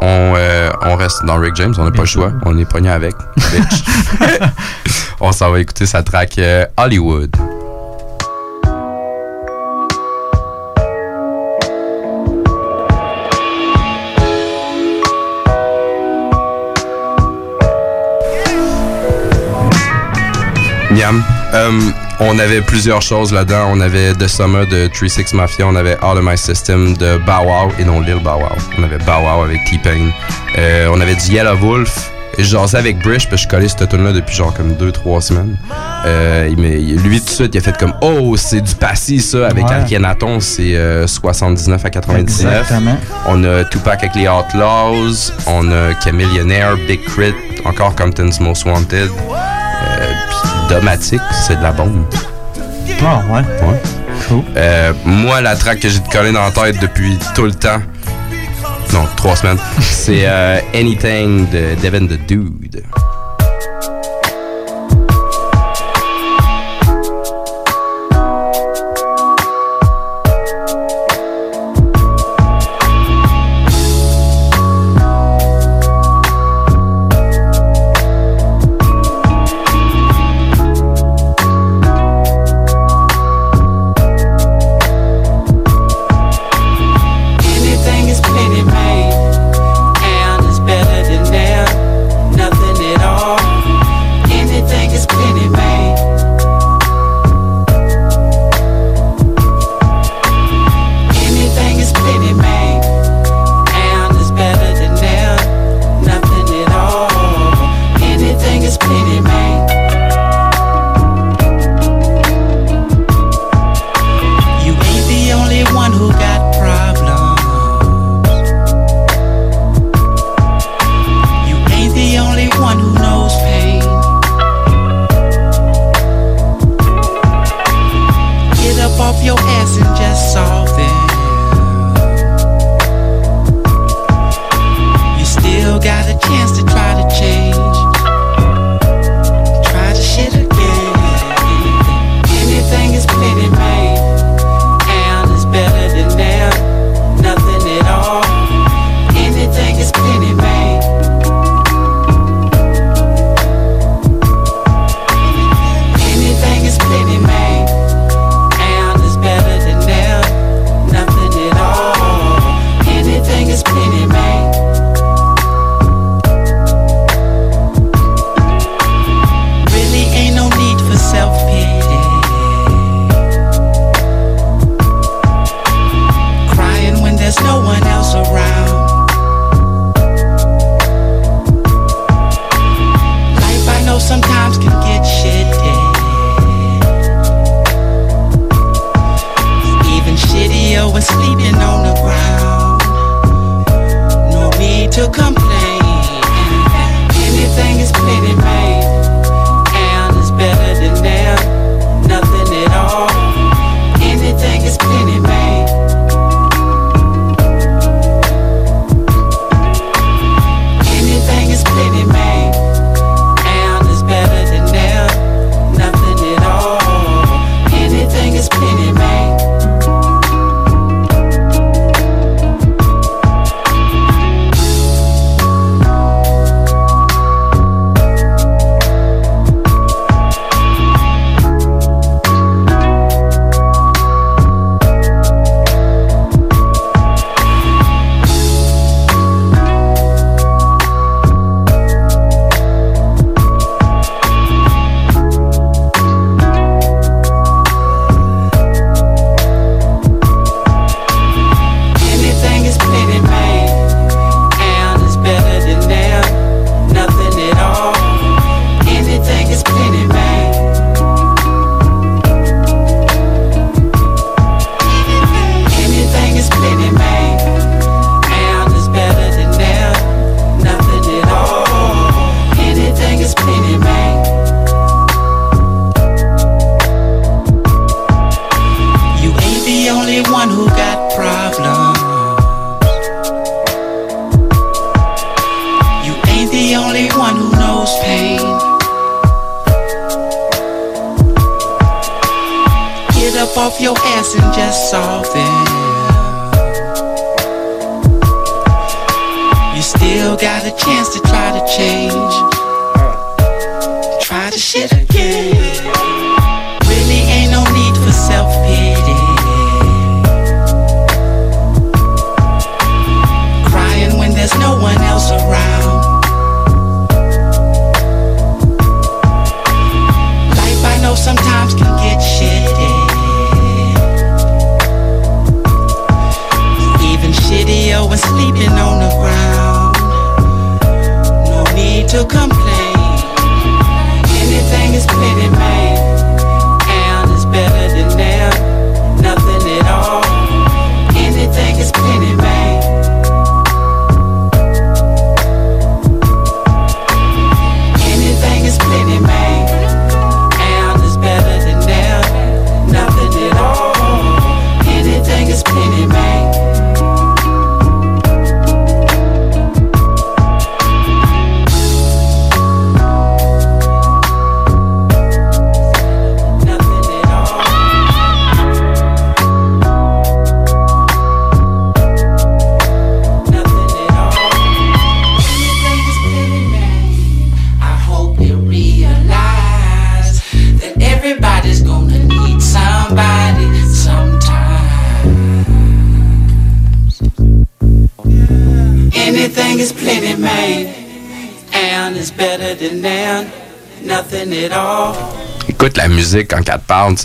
on, euh, on reste dans Rick James, on n'a pas le choix. On est pogné avec. on s'en va écouter sa track euh, Hollywood. Miam. Euh, on avait plusieurs choses là-dedans. On avait The Summer de 3-6 Mafia. On avait All of My System de Bow Wow et non Lil Bow Wow. On avait Bow Wow avec T-Pain. Euh, on avait du Yellow Wolf. Et je jasais avec Brish, parce que je connais cette tune là depuis genre comme 2-3 semaines. Euh, il m'a- lui, tout de suite, il a fait comme Oh, c'est du passé, ça. Avec Ouais. Akhenaton, c'est euh, 79 à 99. Exactement. On a Tupac avec les Outlaws. On a Chamillionaire, Big Crit, encore Compton's Most Wanted. Domatic, c'est de la bombe. Ah, ouais. Ouais. Euh, moi, la track que j'ai collée dans la tête depuis tout le temps, non, trois semaines, c'est euh, Anything de Devin the Dude.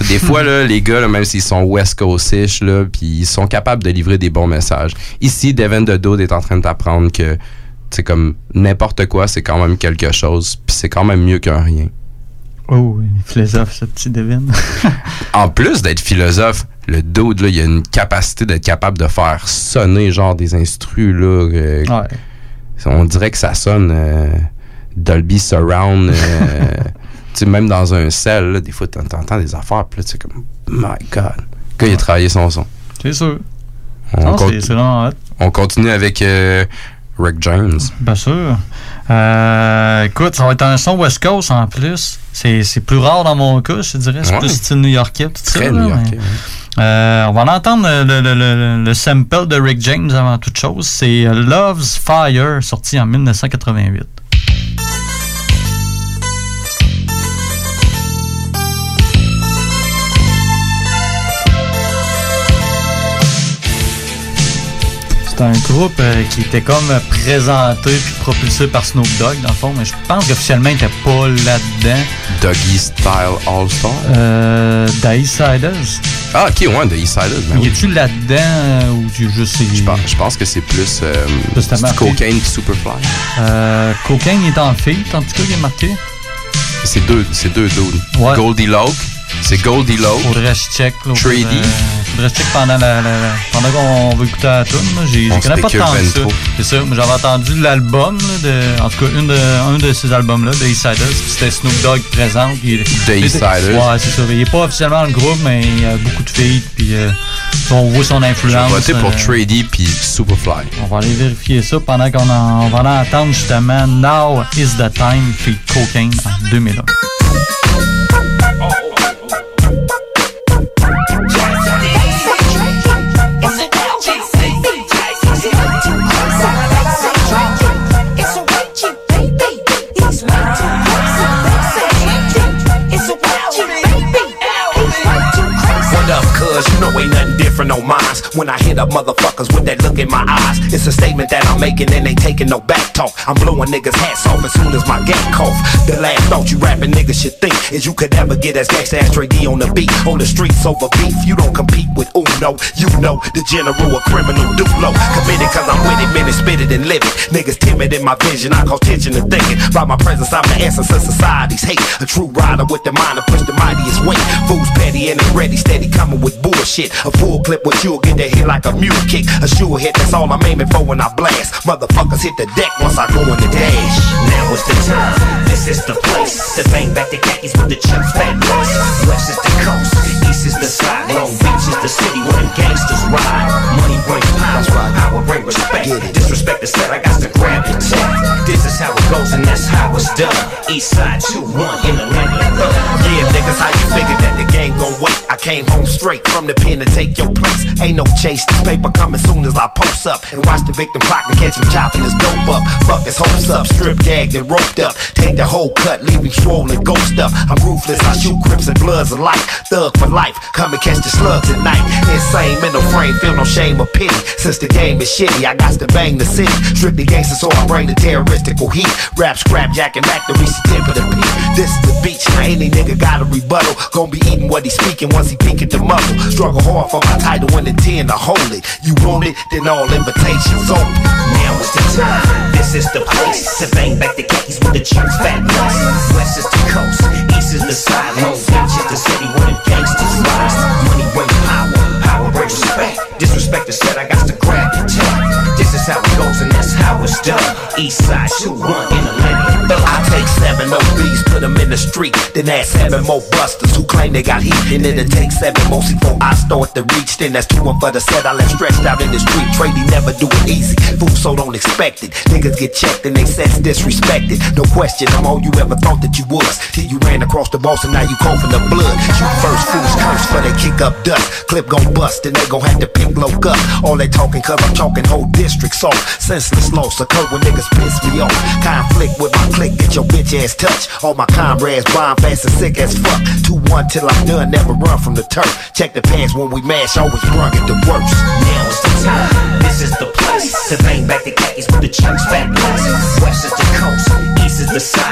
Des fois, là, les gars, là, même s'ils sont West Coast-ish, puis ils sont capables de livrer des bons messages. Ici, Devin de Dode est en train de t'apprendre que c'est comme n'importe quoi, c'est quand même quelque chose, puis c'est quand même mieux qu'un rien. Oh, il est philosophe, ce petit Devin. En plus d'être philosophe, le Dode, là, il a une capacité d'être capable de faire sonner genre des instrus, là. euh, Ouais. On dirait que ça sonne euh, Dolby Surround. euh, sais, même dans un là, des fois, t'en- t'entends des affaires, puis là, tu sais, comme, my God. Gars, il a travaillé son son. C'est sûr. On, Non, con- c'est- c'est vraiment hot. on continue avec euh, Rick James. Bien sûr. Euh, écoute, ça va être un son West Coast en plus. C'est c'est plus rare dans mon cas, je dirais. C'est Ouais. plus style new-yorkais. tout Très new-yorkais, mais- Euh, on va en entendre le, le- le- le sample de Rick James avant toute chose. C'est euh, Love's Fire, sorti en 1988. C'est un groupe euh, qui était comme présenté puis propulsé par Snoop Dogg, dans le fond, mais je pense qu'officiellement, il n'était pas là-dedans. Doggy Style All Star? Euh, The Eastsiders. Ah, ok, ouais, The Eastsiders. Ben oui. es-tu là-dedans euh, ou tu juste. Je pense, je pense que c'est plus euh, Plus cocaine puis Superfly. Euh, Cocaine il est en fille, en tout cas, il est marqué. C'est deux, c'est deux dudes. Ouais. Goldie Loke, c'est Goldie Loke. Faudrait que je check. Là, Trady. Faudrait que je check pendant, la, la- la- pendant qu'on va écouter la tune. J'ai- On Je connais pas tant que ça. C'est ça. mais J'avais entendu l'album, de, en tout cas, une de, un de ces albums-là, de Eastsiders. puis C'était Snoop Dogg présent. puis- The Eastsiders. Ouais, c'est ça. Il est pas officiellement dans le groupe, mais il y a beaucoup de filles. Puis euh, on voit son Je influence. vais voter pour euh, Trady puis Superfly. On va aller vérifier ça pendant qu'on va en entendre justement Now is the Time feat Cocaine en 2001. When I hit up motherfuckers with that look in my eyes, it's a statement that I'm making and ain't taking no back talk. I'm blowing niggas' hats off as soon as my gap cough. The last thought you rapping niggas should think is you could ever get as gangsta as Trey D on the beat. On the streets over beef, you don't compete with Uno. You know the general a criminal Duplo. Committed cause I'm with it, minute spit it and live it. Niggas timid in my vision, I cause tension and thinking. By my presence, I'm the essence of society's hate. A true rider with the mind to push the mightiest weight. Fools petty and they ready, steady coming with bullshit. A full clip with you'll get that hit like a mule kick. A sure hit, that's all I'm aiming for when I blast. Motherfuckers hit the deck once I go in the dash. Now is the time, this is the place To bang back the khakis with the chucks, fat boys West is the coast, east is the side Long Beach is the city where them gangsters ride Money brings power, power bring respect Disrespect is said, I got to grab the tech This is how it goes and that's how it's done East side 2-1 in the land of love Yeah, niggas, how you figure that the game gon' wait? I came home straight from the pen to take your place. Ain't no chase, this paper coming soon as I post up and watch the victim clock and catch him chopping his dope up. Fuck his hopes up, strip gagged and roped up. Take the whole cut, leaving swollen ghost up. I'm ruthless, I shoot crips and bloods alike. Thug for life, come and catch the slugs at night. Insane, mental frame, feel no shame or pity. Since the game is shitty, I got to bang the city. Strictly gangster, so I bring the terroristical heat. Rap, scrap, jacking back to reach the tip of the peak. This is the beach, now any nigga got a rebuttal. Gonna be eating what he speaking once he peek at the muzzle. Struggle hard for my title and intend to hold it. You want it, then all invitations open. Now is the time, this is the place To bang back the khakis with the chunks, fat nuts West is the coast, east is the side Beach is the city where the gangsters Money brings power, power brings respect. Disrespect is said, I got to grab is how it goes and that's how it's done East side, shoot one in the land I take seven OBs, put them in the street. Then add seven more busters who claim they got heat. And then it takes seven more before I start to reach. Then that's two one for the set. I left stretched out in the street. Trading never do it easy. Food so don't expect it. Niggas get checked and they sense disrespected. No question, I'm all you ever thought that you was. Till you ran across the boss and now you coughing the blood. Shoot first, fools curse for they kick up dust. Clip gon' bust and they gon' have to pick low up. All they talking cause I'm talking whole districts off. Senseless loss occur when niggas piss me off. Conflict with my click, get your bitch ass touch. All my comrades bomb fast and sick as fuck. 2-1 till I'm done, never run from the turf. Check the pants when we mash, always run at the worst. Now is the time, this is the place To bang back the khakis with the chunks, fat nuts West is the coast, east is the side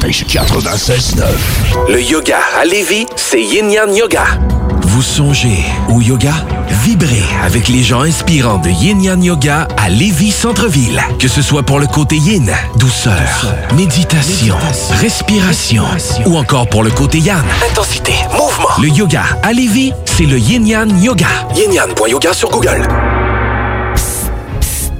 Alternative Radio Station 96.9. Le yoga à Lévis, c'est Yin Yang Yoga. Vous songez au yoga? Vibrez avec les gens inspirants de Yin Yang Yoga à Lévis Centre-Ville. Que ce soit pour le côté yin, douceur, méditation, respiration, ou encore pour le côté yang, Intensité, mouvement. le yoga à Lévis, c'est le Yin Yang Yoga. Yin-Yang.yoga sur Google.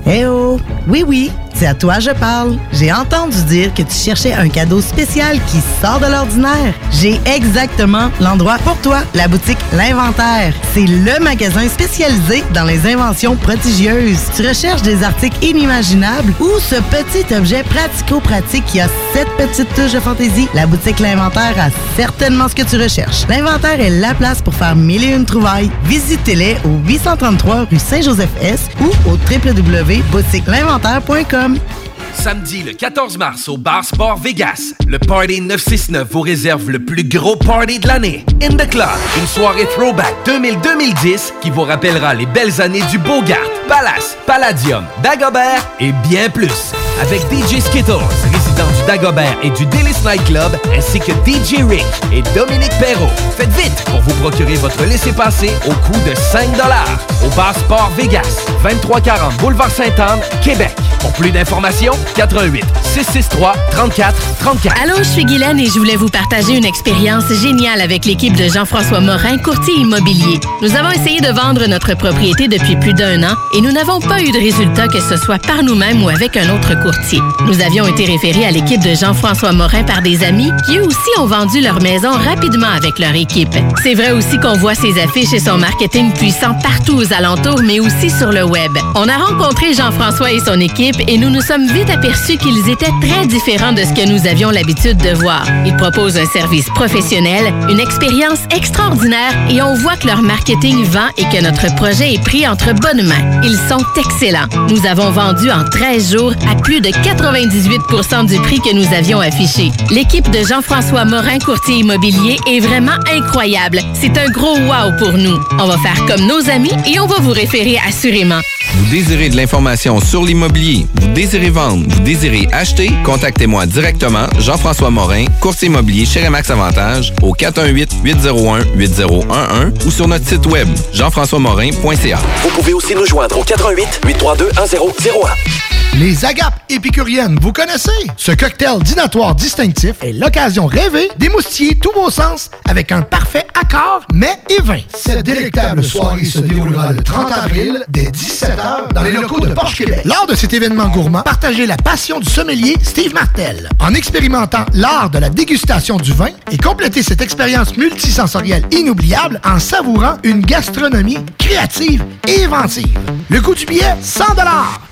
Eh oh! Oui, oui, c'est à toi je parle. J'ai entendu dire que tu cherchais un cadeau spécial qui sort de l'ordinaire. J'ai exactement l'endroit pour toi, la boutique L'Inventaire. C'est le magasin spécialisé dans les inventions prodigieuses. Tu recherches des articles inimaginables ou ce petit objet pratico-pratique qui a cette petite touche de fantaisie? La boutique L'Inventaire a certainement ce que tu recherches. L'Inventaire est la place pour faire mille et une trouvailles. Visitez-les au 833 rue Saint-Joseph-Est ou au www.boutiquelinventaire.com. Samedi le 14 mars au Bar Sport Vegas, le Party 969 vous réserve le plus gros party de l'année. In the Club, une soirée throwback 2000-2010 qui vous rappellera les belles années du Bogart, Palace, Palladium, Dagobert et bien plus. Avec DJ Skittles, résident du Dagobert et du Délice Night Club, ainsi que DJ Rick et Dominique Perrault. Faites vite pour vous procurer votre laissez-passer au coût de 5 au Bar Sport Vegas, 2340 Boulevard Sainte-Anne, Québec. Pour plus d'informations, 88 663 34 34. Allô, je suis Guylaine et je voulais vous partager une expérience géniale avec l'équipe de Jean-François Morin, courtier immobilier. Nous avons essayé de vendre notre propriété depuis plus d'un an et nous n'avons pas eu de résultat que ce soit par nous-mêmes ou avec un autre courtier. Nous avions été référés à l'équipe de Jean-François Morin par des amis qui eux aussi ont vendu leur maison rapidement avec leur équipe. C'est vrai aussi qu'on voit ses affiches et son marketing puissant partout aux alentours, mais aussi sur le web. On a rencontré Jean-François et son équipe et nous nous sommes vite aperçus qu'ils étaient très différents de ce que nous avions l'habitude de voir. Ils proposent un service professionnel, une expérience extraordinaire et on voit que leur marketing vend et que notre projet est pris entre bonnes mains. Ils sont excellents. Nous avons vendu en 13 jours à plus de 98 du prix que nous avions affiché. L'équipe de Jean-François Morin, courtier immobilier, est vraiment incroyable. C'est un gros wow pour nous. On va faire comme nos amis et on va vous référer assurément. Vous désirez de l'information sur l'immobilier, vous désirez vendre, vous désirez acheter, contactez-moi directement, Jean-François Morin, courtier immobilier chez Remax Avantage, au 418-801-8011 ou sur notre site web, jean-françois-morin.ca. Vous pouvez aussi nous joindre au 88 832 1001. Les agapes épicuriennes, vous connaissez? Ce cocktail dînatoire distinctif est l'occasion rêvée d'émoustiller tous vos sens avec un parfait accord mets et vin. Cette délectable soirée se déroulera le 30 avril dès 17h dans les locaux de Porsche Québec. Lors de cet événement gourmand, partagez la passion du sommelier Steve Martel en expérimentant l'art de la dégustation du vin et complétez cette expérience multisensorielle inoubliable en savourant une gastronomie créative et inventive. Le coût du billet, 100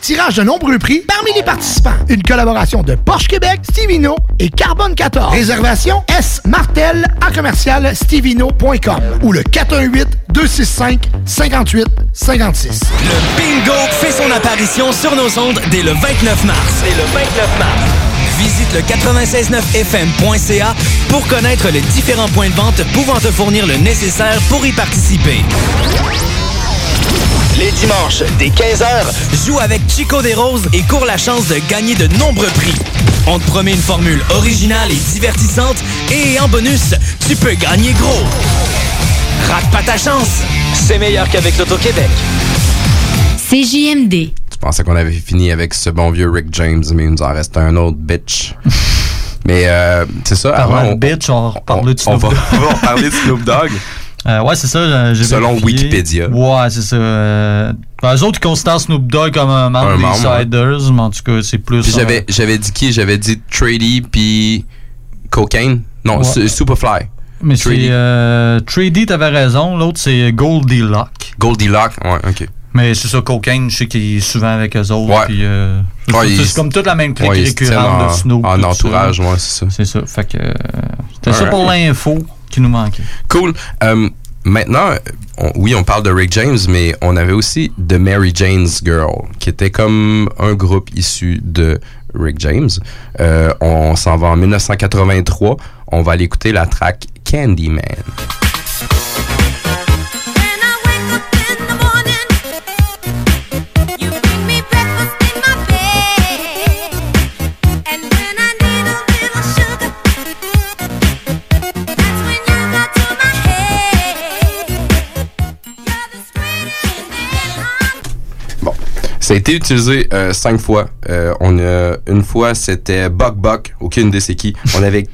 Tirage de nombreux prix parmi les participants. Une collaboration de Porsche Québec, Stevino et Carbone 14. Réservation S Martel à commercial stevino.com ou le 418 265 58 56. Le bingo fait son apparition sur nos ondes dès le 29 mars. Dès le 29 mars. Visite le 969fm.ca pour connaître les différents points de vente pouvant te fournir le nécessaire pour y participer. Les dimanches, dès 15h, joue avec Chico des Roses et cours la chance de gagner de nombreux prix. On te promet une formule originale et divertissante et en bonus, tu peux gagner gros. Rate pas ta chance, c'est meilleur qu'avec l'Auto-Québec. CJMD. Je pensais qu'on avait fini avec ce bon vieux Rick James, mais il nous en reste un autre bitch. mais euh, c'est ça. Parlant avant, de bitch, on va reparler de on Snoop va, Dogg. on va reparler de Snoop Dogg. Euh, ouais, c'est ça. euh, Selon vérifié. Wikipédia. Ouais, c'est ça. Euh, ben, eux autres, ils considèrent Snoop Dogg comme un membre Un des ouais. Siders, mais en tout cas, c'est plus. Puis j'avais, j'avais dit qui? J'avais dit Trady puis Cocaine. Non, Ouais. Su- Superfly. Mais c'est. Trady. Euh, Trady, t'avais raison. L'autre, c'est Goldilocks. Goldilocks, ouais, ok. Mais c'est ça, Cocaine, je sais qu'il est souvent avec eux autres. Ouais. puis, euh, c'est Ouais, c'est- c'est comme toute la même clique récurrente en- de Snoop. en entourage, ça. ouais, c'est ça. C'est ça. Fait que. C'était ça pour l'info Cool. Euh, maintenant, oui, on parle de Rick James, mais on avait aussi The Mary Jane's Girl, qui était comme un groupe issu de Rick James. Euh, on s'en va en 1983. On va aller écouter la track Candyman. Ça a été utilisé euh, cinq fois. Euh, on a une fois c'était Buck Buck, aucune idée c'est qui. On avait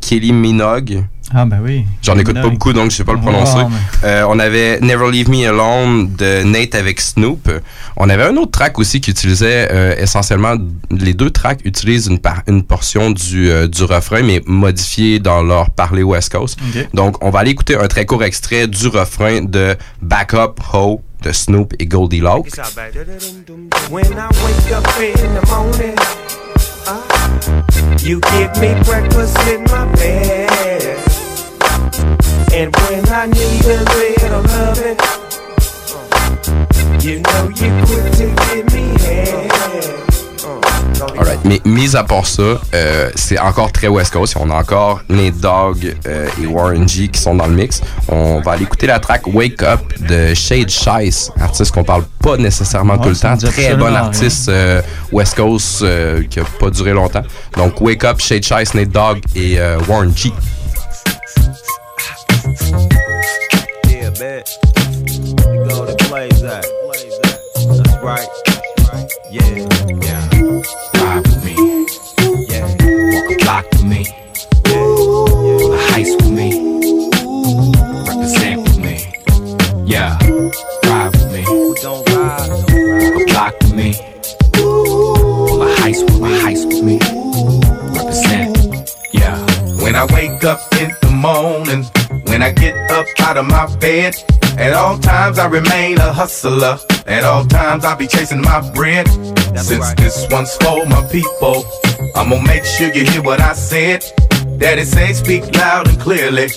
Kelly Minogue. Ah, ben oui. J'en écoute pas beaucoup donc je sais pas le Ouais, prononcer. mais- Euh, on avait Never Leave Me Alone de Nate avec Snoop. On avait un autre track aussi qui utilisait essentiellement les deux tracks utilisent une, par- une portion du, du refrain mais modifiée dans leur parler West Coast. Donc on va aller écouter un très court extrait du refrain de Back Up Ho de Snoop et Goldilocks. When I wake up in the morning, uh, you give me breakfast in my bed. And when I need a little loving, uh, you know you quick to give me head. Alright. Mais mis à part ça, euh, c'est encore très West Coast. On a encore Nate Dogg euh, et Warren G qui sont dans le mix. On va aller écouter la track Wake Up de Shade Shice, artiste qu'on parle pas nécessairement tout le temps. Très bon artiste euh, West Coast euh, qui a pas duré longtemps. Donc Wake Up, Shade Shice, Nate Dogg et euh, Warren G. Yeah, man. We go to plays at. That's right. Bed, at all times I remain a hustler. At all times I be chasing my bread. Since this one's for my people, I'm gonna make sure you hear what I said. Daddy say speak loud and clearly.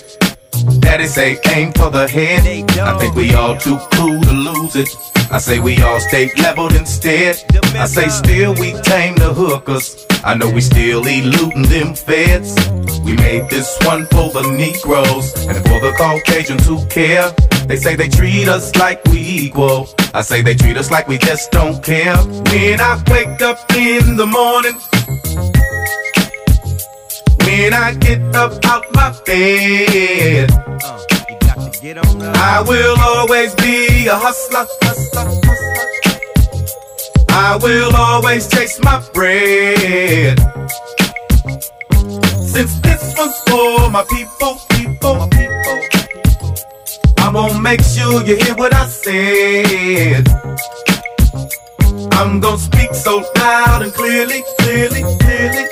Daddy say aim for the head. I think we all too cool to lose it. I say we all stay leveled instead. I say still we tame the hookers. I know we still eluding them feds. We made this one for the Negroes and for the Caucasians who care. They say they treat us like we equal. I say they treat us like we just don't care. When I wake up in the morning, when I get up out my bed, I will always be a hustler. I will always chase my bread. Since this one's for my people, people, my people, I'm gonna make sure you hear what I said. I'm gonna speak so loud and clearly, clearly, clearly.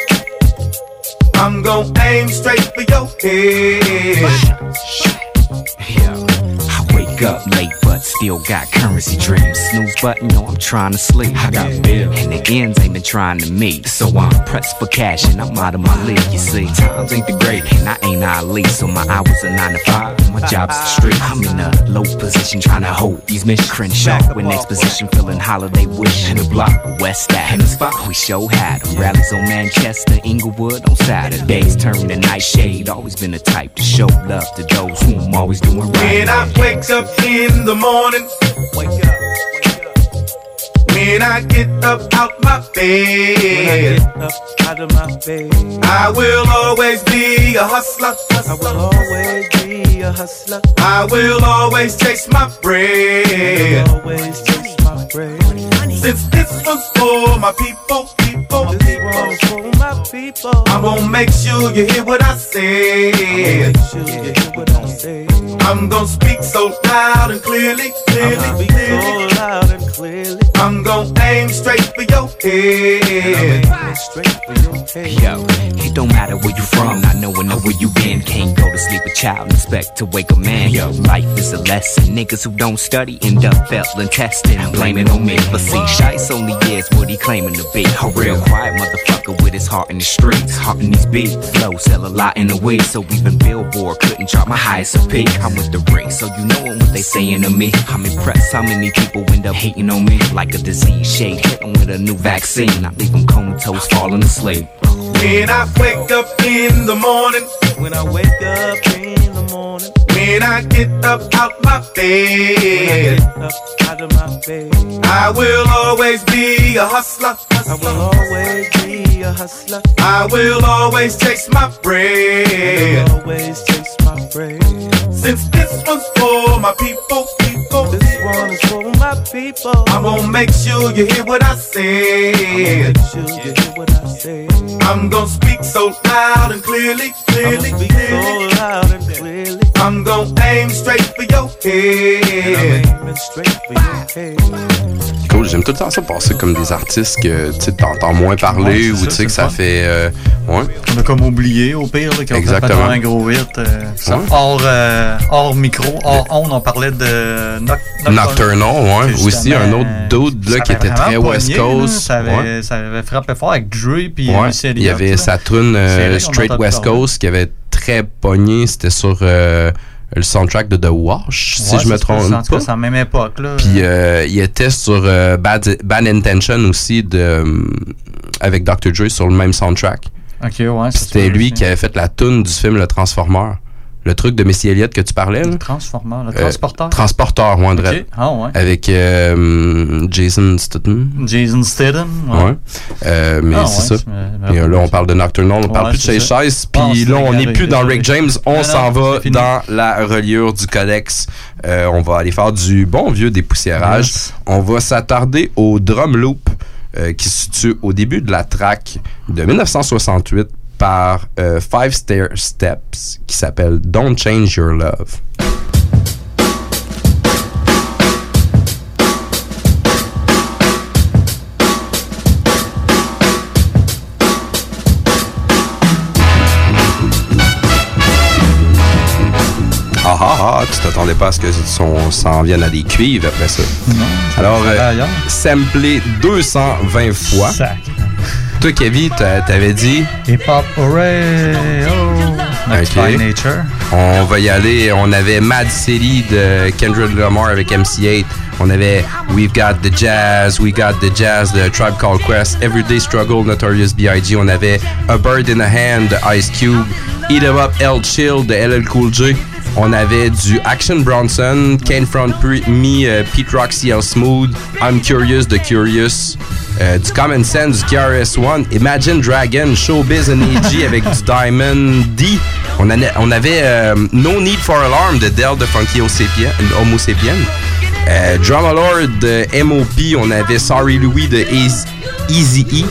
I'm gonna aim straight for your head. Yeah, I wake up late, but still got currency dreams. Snooze button, know I'm trying to sleep. I got bills, and the ends ain't been trying to meet. So I'm pressed for cash, and I'm out of my league. You see, times ain't the great, and I ain't Ali. So my hours are nine to five, and my job's the street. I'm in a low position, trying to hold these missions. Crenshaw with next position, feeling holiday wish. In the block, West Ave. In the spot, we show had 'em. Rallies on Manchester, Inglewood on Saturdays. Turn the nightshade, always been the type to show love to those who I'm always doing right. When I wake up in the morning, wake up. When I get up out my bed, out of my bed. I will always be a hustler. I will always be a hustler. I will always chase my bread. Always chase my bread. Since this one's for my people, people, This one's for my people. I'm gonna make sure you hear what I said. Sure hear what I say. I'm gonna speak so loud and clearly, clearly, Speak clearly. so loud and clearly. I'm gonna aim straight for your head. Aim straight for your head. Yo, it don't matter where you from, not knowing know where you been. Can't go to sleep a child and expect to wake a man. Yo, life is a lesson. Niggas who don't study end up failing testing. Blaming on me. But see, Shice only is what he claiming to be. A real quiet motherfucker with his heart in the streets. Heart in these beats. Flow sell a lot in the weed. So even Billboard couldn't drop my highest of peak. I'm with the ring, so you know what they saying to me. I'm impressed how many people end up hating on me. Like a disease shade, hit 'em with a new vaccine. I leave them comatose, falling asleep. When I wake up in the morning, When I wake up in the morning, when I get up out my bed, When I get up out of my bed, I will always be a hustler. I will always be a hustler. I will always chase my bread. I will Always chase my bread. Since this one's for my people, people, This one is for my people. I'm gonna make sure you hear what I said. Sure what I. I'm gonna speak so loud and clearly, clearly, Speak clearly. so loud and clearly. I'm gonna aim straight for your head. Aiming straight for your head. Cool, j'aime tout le temps ça passer comme des artistes que tu sais, t'entends moins parler Ouais, ou tu sais que ça fait. euh, ouais. On a comme oublié au pire, là, fait Exactement. un gros hit. euh, ça, Ouais. hors, euh, hors micro, hors onde, on parlait de Noc- Nocturnal, ouais. Aussi, un autre dude là, qui était très West là. Coast. Ça avait, ouais. ça avait frappé fort avec Dre puis Ouais, Missy il y avait sa tune euh, Straight West. Coast qui avait très pogné. C'était sur euh, le soundtrack de The Wash, si je me trompe pas. c'est la même époque. Là. Puis euh, il était sur euh, Bad, Bad Intention aussi de, euh, avec Dr. Dre sur le même soundtrack. Ouais. C'était lui aussi. qui avait fait la tune du film Le Transformer. Le truc de Missy Elliott que tu parlais. Là? Transformer, le Euh, transporteur. transporteur, moi. Ah ouais. Avec euh, Jason Statham. Jason Statham. Ouais. Ouais. Euh, mais Ah c'est ouais, ça. Et euh, là, on parle de Nocturnal, on parle plus de Chase. Chase. Ah, Puis là, on n'est plus dans. Rick James, on s'en va dans la reliure du codex. Euh, on va aller faire du bon vieux dépoussiérage. Yes. On va s'attarder au drum loop euh, qui se situe au début de la track de 1968 par euh, Five Stair Steps qui s'appelle Don't Change Your Love. Ah ah ah, tu t'attendais pas à ce que son s'en vienne à des cuivres après ça. Alors, ça va euh, samplé 220 fois. Toi, Kevin, t'a- t'avais dit? Hip Hop Hooray! Oh! By Nature. On va y aller. On avait Mad City de Kendrick Lamar avec MC8. On avait We've Got the Jazz, We Got the Jazz de Tribe Called Quest, Everyday Struggle, Notorious B.I.G. On avait A Bird in a Hand de Ice Cube, Eat 'em Up, L Chill de LL Cool J. On avait du Action Bronson, Kane Front Me, euh, Pete Rock, CL Smooth, I'm Curious de Curious, euh, du Common Sense, du KRS-One, Imagine Dragon, Showbiz and AG avec du Diamond D. On, en a- on avait euh, No Need for Alarm de Dell de Funky Homo Sapien. Euh, Drama Lord de MOP, on avait Sorry Louis de Easy E.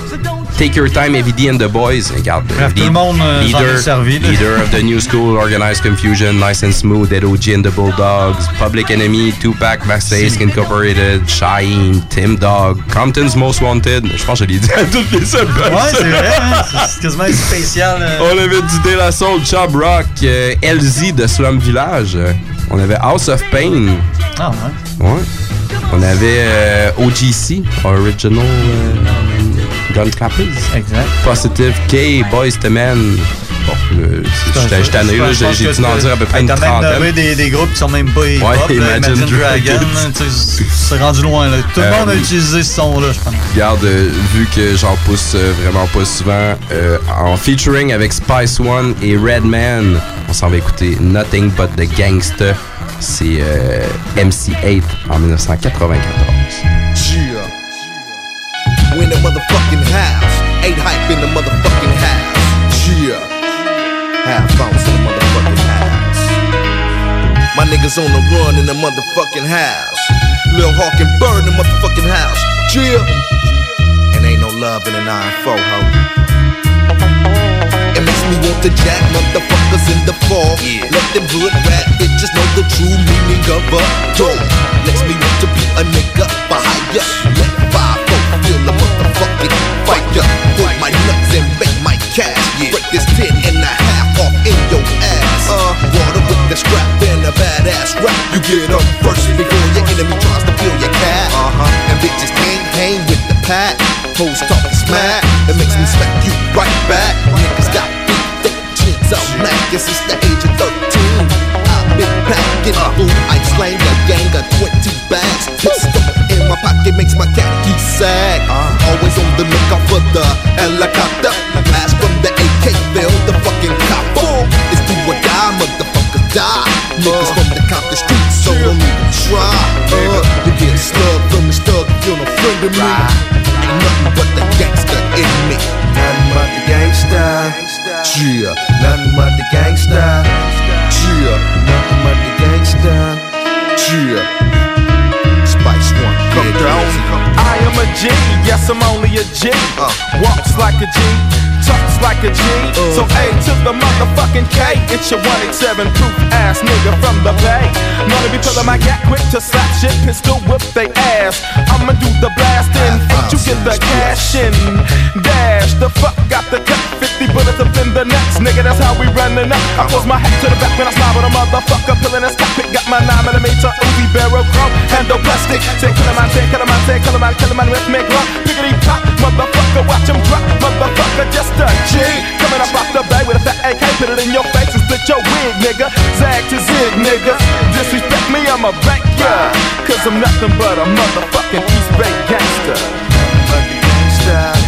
Take Your Time, Heavy and the Boys. Regarde, Bref, tout lead- le monde, euh, est servi. Leader of the New School, Organized Confusion, Nice and Smooth, Ed OG and the Bulldogs, Public Enemy, Tupac, Mastace Incorporated, Shine, Tim Dog, Compton's Most Wanted. Je pense que je l'ai dit à toutes les. Ouais, c'est vrai, hein, c'est- quasiment spécial. euh. On avait du De La Soul, Chub Rock, euh, LZ de Slum Village. euh, On avait House of Pain. Ah ouais. Ouais. On avait euh, OGC, Original euh, Gun Clappers. Exact. Positive K, Boys to Men. Bon, j'étais tanné, j'ai dû en dire à peu près une trentaine. des, des groupes qui sont même pas hip-hop. Ouais, Imagine Imagine Dragon. C'est rendu loin. Là. Tout le Euh, monde a utilisé ce son-là, je pense. Regarde, euh, vu que j'en pousse euh, vraiment pas souvent, euh, en featuring avec Spice One et Redman, on s'en va écouter Nothing But the Gangsta. C'est euh, MC8 en 1994. Yeah. We in the motherfucking house. Eight hype in the motherfucking house. Yeah. My niggas on the run in the motherfucking house. Lil Hawk and Bird in the motherfucking house. Yeah. And ain't no love in the 9-4, ho. Me want to jack motherfuckers in the fall. Let them hood rat bitches know the true meaning of a dog. Makes me want to be a nigga for hire. Let five folk feel the motherfucking fire. Put my nuts and make my cash. Break this ten and a half off in your ass. Uh, water with the strap and a badass rap. You get up first before your enemy tries to feel your cat. Uh-huh. And bitches can't hang with the pack. Hoes talking smack. It makes me smack you right back. Niggas got chins. I'm macking since the age of 13. I've been packing food. I slang a gang of 20 bags. Pistol in my pocket makes my khaki sag. Always on the lookout for the helicopter. Blast from the AK, fill the fucking copper. It's do or die, motherfuckers die. Niggas from the Compton streets, so don't even try. Uh, you get slugged from the stug if you're no friend of me. Ain't nothing but the gangster in me. Gangster. Yeah, nothing but the gangster. Yeah, nothing but the gangster. Yeah. A G, yes, I'm only a G. Uh. Walks like a G, talks like a G. Uh. So A to the motherfucking K. It's your 187 proof ass nigga from the Bay. Known to be pulling my gat quick to slap shit, pistol whip they ass. I'ma do the blasting, and uh, you get the cash in. Dash, the fuck got the cut 50 bullets up in the nuts, nigga. That's how we running up. I close my hat to the back when I slide with a motherfucker, pulling his cockpit. Got my 9 millimeter Uzi barrel chrome, handle plastic. Say, kill him, I say, kill him, I say, kill him, With me glove. Piggity pop, motherfucker, watch him drop, motherfucker, just a G. Coming up off the bay with a fat AK, put it in your face and split your wig, nigga. Zag to zig, nigga. Disrespect me, I'm a bank, yeah. Cause I'm nothing but a motherfucking East Bay gangster. But gangster.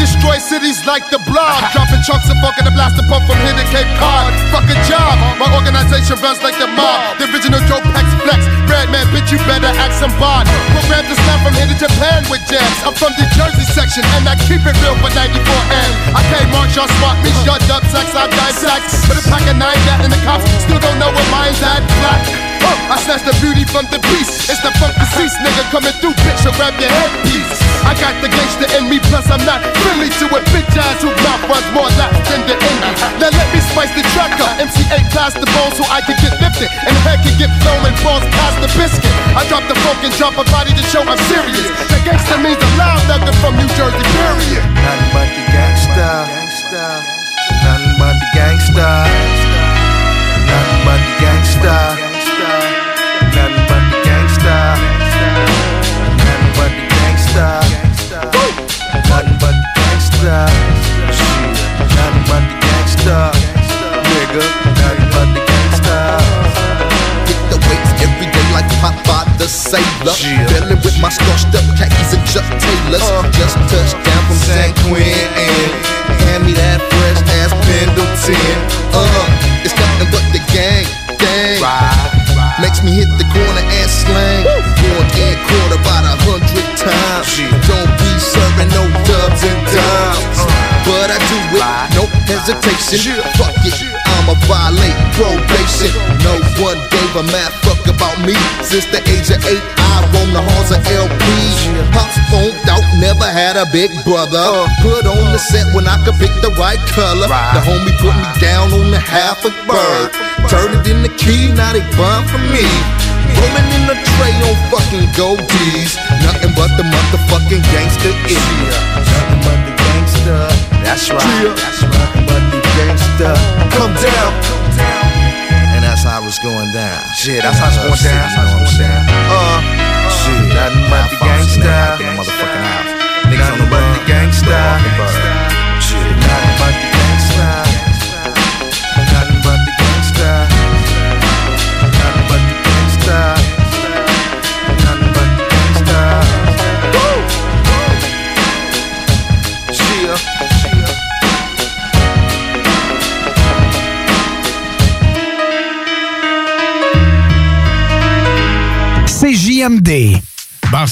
Destroy cities like the blob. Dropping chunks of funk in the blaster pump from here to Cape Cod. Fuck a job. My organization runs like the mob. The original Joe Pex Flex. Red man, bitch, you better act some bod. Programmed to snap from here to Japan with jams. I'm from the Jersey section and I keep it real for 94N. I can't march on swap me, shut up, sex, I die sex. But a pack of nine gat and the cops still don't know where mine's at. Black. Oh, I snatch the beauty from the beast. It's the funk deceased nigga coming through, bitch, so grab your headpiece. I got the gangster in me, plus I'm not friendly to a bitch ass who mouth runs more laps than the indie. Now let me spice the track up. MC8 pass the bone so I can get lifted and head can get flown and balls past the biscuit. I drop the funk and drop a body to show I'm serious. The gangster means a loud nugget from New Jersey, period. Nothing but the gangster. Nothing but the gangster. Nothing but the gangster. Nothing but the gangsta. Nothing but the gangsta. Nigga, nothing but the gangsta. Hit the weights every day like Popeye the sailor. Yeah. Dealing with my starched up khakis and Chuck Taylors. Uh, just hesitation. Fuck it, I'ma violate probation. No one gave a mad fuck about me. Since the age of eight, I roam the halls of LP. Pops phoned out, never had a big brother. Put on the set when I could pick the right color. The homie put me down on the half a bird. Turn it in the key, now they buying from me. Rolling in the tray on fucking goldies. Nothing but the motherfucking gangster is. Nothing but the gangster. That's right. That's right. The gangster. Come down. And that's how it's going down. Shit, that's how it's going down. That's how it's going down. Uh, Shit, nothing but the gangster. In the motherfucking house. Niggas on the the gangster. Shit, Nothing but the gangster.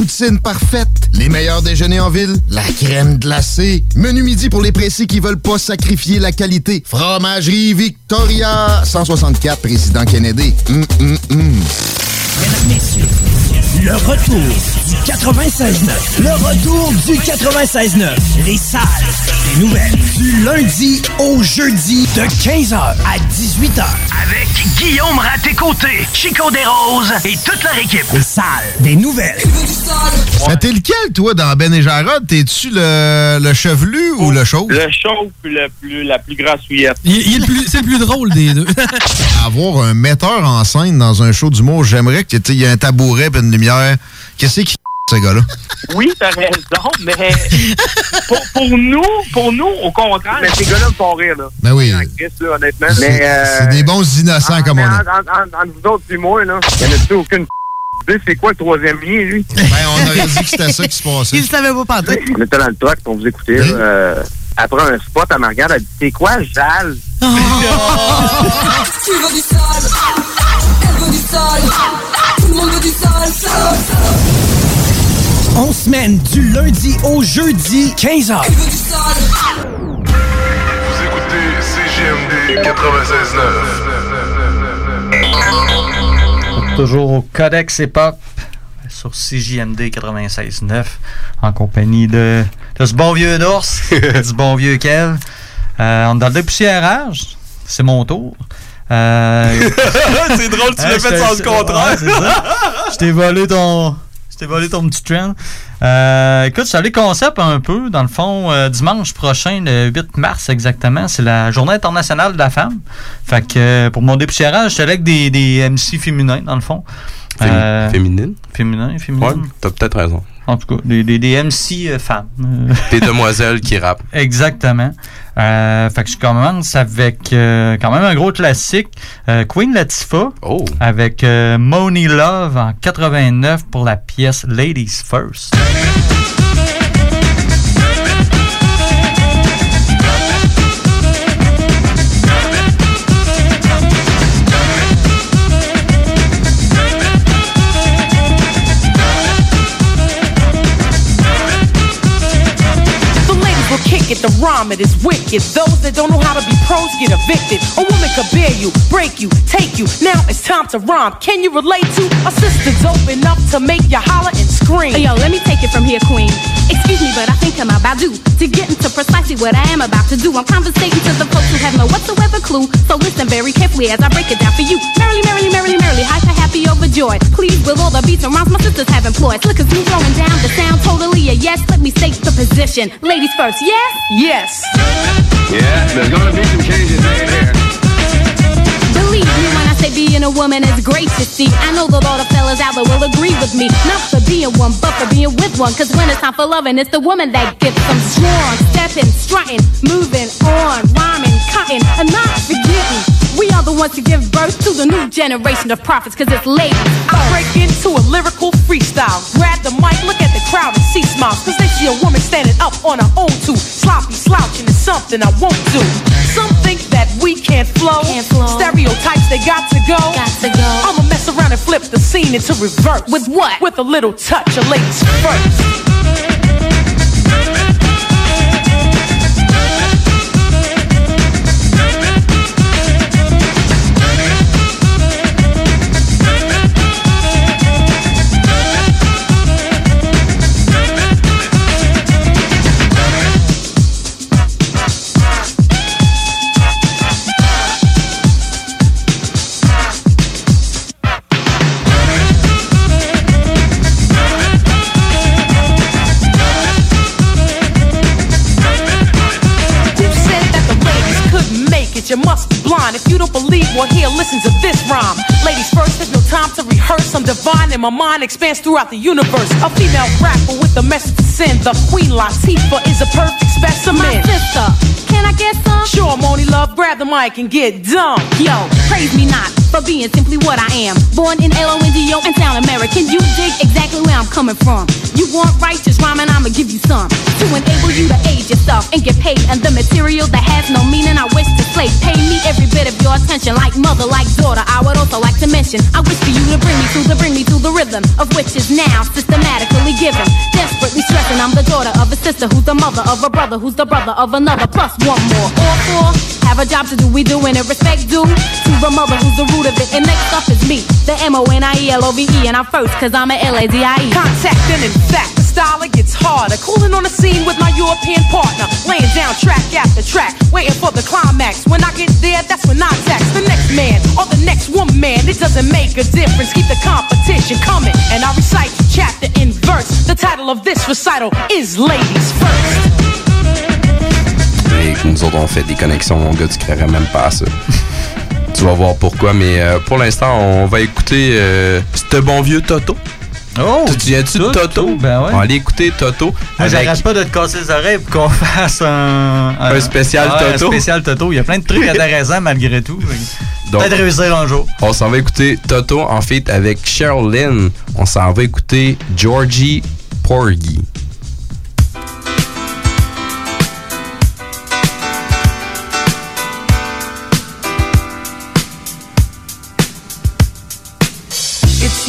Poutine parfaite. Les meilleurs déjeuners en ville. La crème glacée. Menu midi pour les pressés qui veulent pas sacrifier la qualité. Fromagerie Victoria. 164 Président Kennedy. Hum, hum, hum. Mesdames, messieurs, le retour du 96.9. Le retour du 96.9. Les salles des nouvelles. Du lundi au jeudi de 15h à 18h. Avec Guillaume Raté-Côté, Chico Desroses et toute leur équipe. Les salles des nouvelles. Mais t'es lequel, toi, dans Ben et Jarod? T'es-tu le, le chevelu ou le chauve? Le chauve le plus, la plus grassouillette. c'est le plus drôle des deux. Avoir un metteur en scène dans un show d'humour, j'aimerais qu'il y ait un tabouret et une lumière. Qu'est-ce qui ce gars-là? Oui, t'as raison, mais pour, pour nous, pour nous, au contraire, mais ces gars-là me font rire, là. Ben oui. En honnêtement. C'est Mais, euh, c'est des bons innocents comme on est. en- en- en- Entre vous autres et moi, là, il n'y en a-tu aucune idée c'est quoi le troisième lien, lui? Ben, on aurait dit que c'était ça qui se passait. Il savait pas pantoute. On était dans le truck, on vous écoutait, là, euh, après un spot, elle me regarde, elle dit C'est quoi, Jal? Tu veux du sol, elle veut du sol, le monde veut du sol, On semaine du lundi au jeudi, 15h. Vous écoutez CGMD 96.9. Toujours au Codex Hip Hop sur CJMD 96.9 en compagnie de, de ce bon vieux d'ours, du bon vieux Kev. Euh, on est dans le dépoussiérage. C'est mon tour. Euh, C'est drôle, tu l'as Ouais, fait je sans le contraire. ça. Je t'ai volé ton. Je t'ai volé ton petit trend. Euh, écoute, je suis allé concept un peu. Dans le fond, euh, dimanche prochain, le 8 mars exactement, c'est la journée internationale de la femme. Fait que euh, pour mon dépoussiérage, j'étais avec des, des MC féminins, dans le fond. Fémi- Euh, féminine? Féminin, féminin. Ouais, t'as peut-être raison. En tout cas, des, des, des MC euh, femmes. Des demoiselles qui rappent. Exactement. Euh, fait que je commence avec euh, quand même un gros classique, euh, Queen Latifah, avec euh, Money Love en 89 pour la pièce Ladies First. It, the rhyme it is wicked. Those that don't know how to be pros get evicted. A woman could bear you, break you, take you. Now it's time to rhyme. Can you relate to a sister dope enough to make you holler and scream? cream. Yo, let me take it from here, queen. Excuse me, but I think I'm about due to get into precisely what I am about to do. I'm conversating to the folks who have no whatsoever clue. So listen very carefully as I break it down for you. Merrily, merrily, merrily, merrily, hyper, happy, overjoyed. Please, with all the beats and rhymes my sisters have employed. Look, as you throwing down the sound totally a yes. Let me state the position. Ladies first, yes? Yes. Yeah, there's gonna be some changes made here. Believe me say being a woman is great to see. I know that all the fellas out there will agree with me. Not for being one, but for being with one. Cause when it's time for loving, it's the woman that gets them strong. Stepping, strutting, moving on, rhyming, cutting, and not forgetting. We are the ones to give birth to the new generation of prophets, cause it's late. I break into a lyrical freestyle. Grab the mic, look at the crowd and see smiles. Cause they see a woman standing up on her own too. Sloppy slouching is something I won't do. Some think that we can't flow. Stereotypes, they got to go. Got to go. I'ma mess around and flip the scene into reverse. With what? With a little touch of ladies first. You must be blind. If you don't believe, well, here, listen to this rhyme. Ladies first, there's no time to rehearse. I'm divine and my mind expands throughout the universe. A female rapper with a message to send. The Queen Latifah is a perfect specimen. My sister, can I get some? Sure, Moni Love, grab the mic and get dumb. Yo, praise me not for being simply what I am. Born in L-O-N-D-O and sound American. You dig exactly where I'm coming from. You want righteous rhyming, I'ma give you some. To enable you to age yourself and get paid. And the material that has no meaning, I wish to slay. Pay me every bit of your attention, like mother, like daughter. I would also like to mention, I wish for you to bring me through, to the, bring me to the rhythm of which is now systematically given. Desperately stressing, I'm the daughter of a sister who's the mother of a brother who's the brother of another. Plus one more. All four have a job to do. We doing it respect due to the mother who's the root of it. And next up is me, the M O N I E L O V E, and I'm first cause I'm a L A D I E. Contacting, in fact, the style it gets harder. Cooling on the scene with my European partner. Laying down track after track, waiting for the climax. When I get there, that's when I tax the next man or the next woman. It doesn't make a difference. Keep the competition coming. And I recite chapter in verse. The title of this recital is Ladies First. Nous autres, on fait des connexions, mon gars, tu créerais même pas ça. tu vas voir pourquoi, mais euh, pour l'instant, on va écouter euh, ce bon vieux Toto. Oh! Tu de Toto? Ben ouais. On va aller écouter Toto. Moi, avec- j'arrête pas de te casser les oreilles pour qu'on fasse un, Un spécial Ouais, Toto. Un spécial Toto. Il y a plein de trucs intéressants malgré tout. Peut-être réussir un jour. On s'en va écouter Toto en fait avec Cheryl Lynn. On s'en va écouter Georgie Porgy.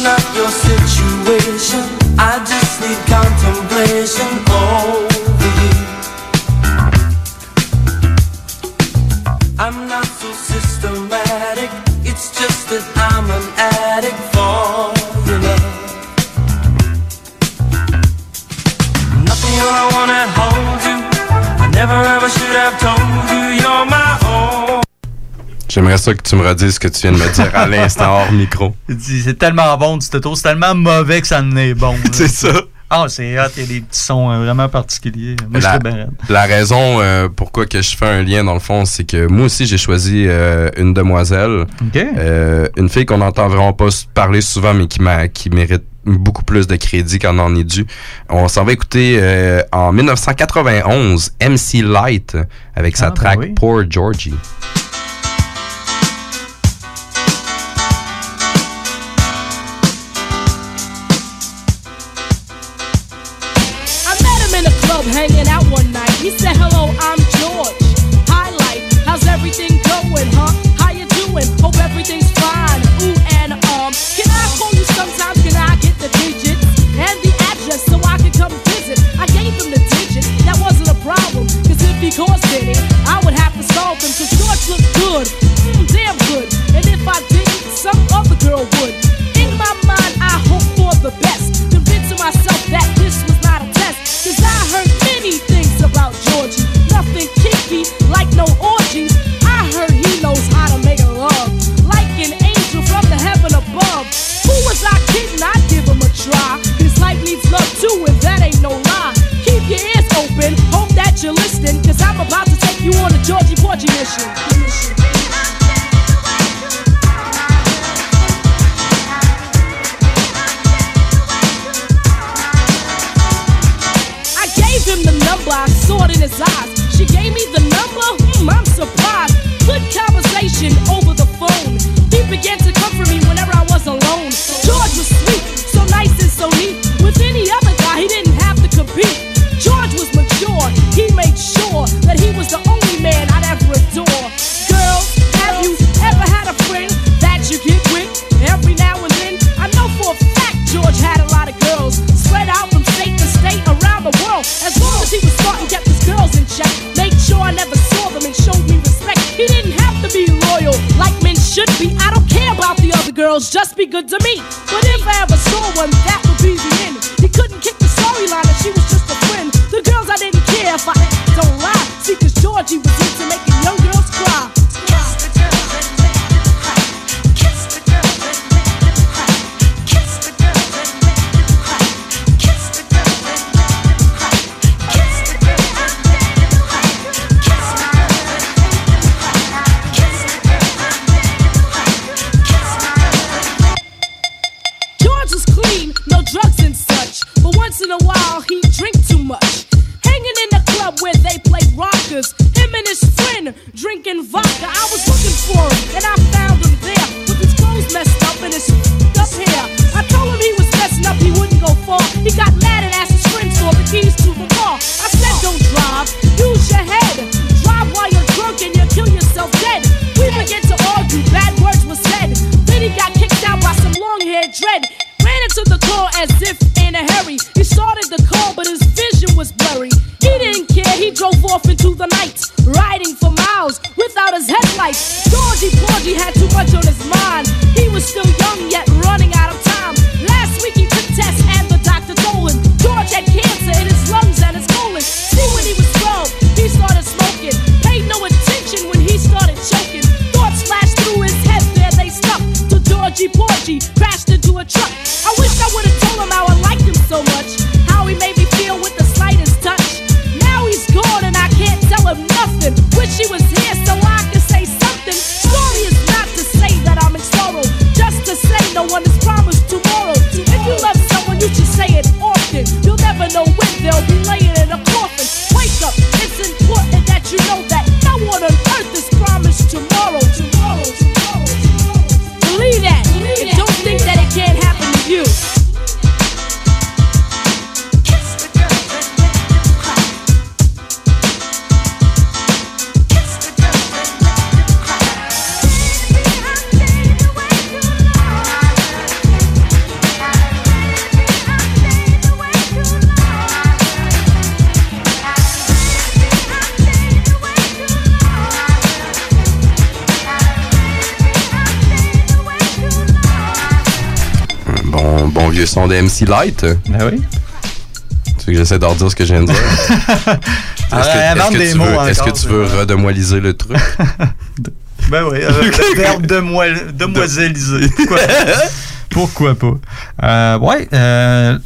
Not your situation. I just need contemplation over you. I'm not so systematic. It's just that I'm an addict for your love. Nothing I wanna hold you. I never ever should have told you you're my. J'aimerais ça que tu me redises ce que tu viens de me dire à l'instant hors micro. C'est tellement bon du Toto, c'est tellement mauvais que ça en est bon. C'est ça. Ah, c'est hot, il y a des petits sons euh, vraiment particuliers. Moi, je la, bien la raison euh, pourquoi que je fais un lien dans le fond, c'est que moi aussi j'ai choisi euh, une demoiselle. Euh, une fille qu'on n'entend vraiment pas parler souvent, mais qui, m'a, qui mérite beaucoup plus de crédit qu'en en est dû. On s'en va écouter en 1991 MC Light avec sa Ah, ben track oui. Poor Georgie. He said, Hello, I'm George. Highlight, how's everything going, huh? How you doing? Hope everything's fine. Ooh, and um, can I call you sometime? Can I get the digits and the address so I can come visit? I gave him the digits, that wasn't a problem. Cause if he caused any, I would have to solve them. Cause George looked good, mm, damn good. And if I didn't, some other girl would. In my mind, I hope for the best. was I kidding? I give him a try. Cause life needs love too, and that ain't no lie. Keep your ears open, hope that you're listening. Cause I'm about to take you on a Georgie Porgy mission. I gave him the number, I saw it in his eyes. She gave me the number, hmm, I'm surprised. Good conversation over the phone. He began to She was starting to get his girls in check. Made sure I never saw them and showed me respect. He didn't have to be loyal like men should be. I don't care about the other girls, just be good to me. But if I ever saw one, that would be the end. He couldn't kick the storyline that she was just a friend. The girls I didn't care if I don't lie. See, cause Georgie was into making young girls cry. drove off into the night, riding for miles without his headlights. Georgie Porgy had too much on his mind. He was still young yet vieux son de MC Light. Ben oui. Tu veux que j'essaie d'en dire ce que je viens de dire? est-ce que, des mots est que tu veux redemoiliser le truc? ben oui, euh, le verbe demoiseliser. Pourquoi pas? Euh, ouais, euh,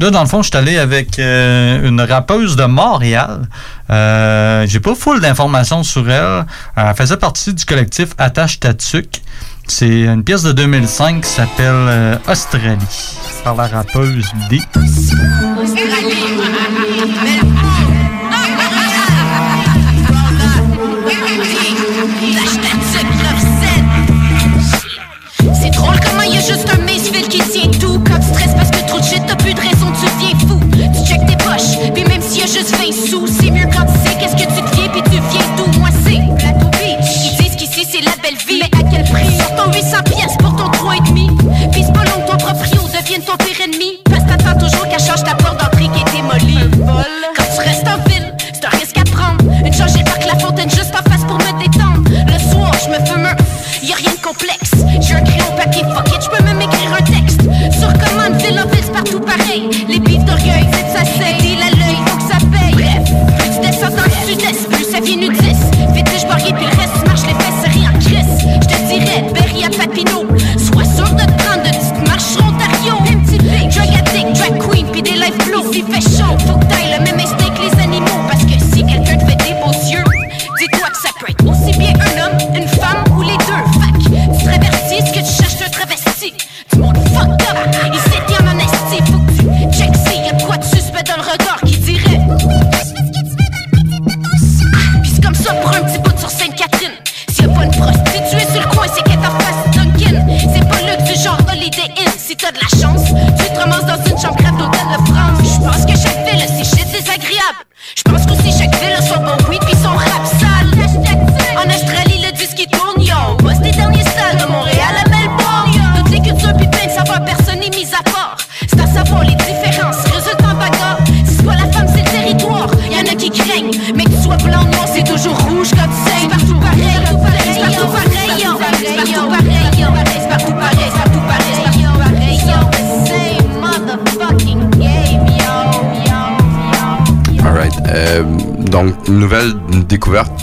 Là, dans le fond, je suis allé avec une rappeuse de Montréal. Euh, J'ai pas full d'informations sur elle. Elle faisait partie du collectif Attache Tatuc. C'est une pièce de 2005 qui s'appelle euh, Australie par la rappeuse D. ton pire ennemi. Parce que t'attends toujours qu'elle change ta porte d'entrée qui est démolie.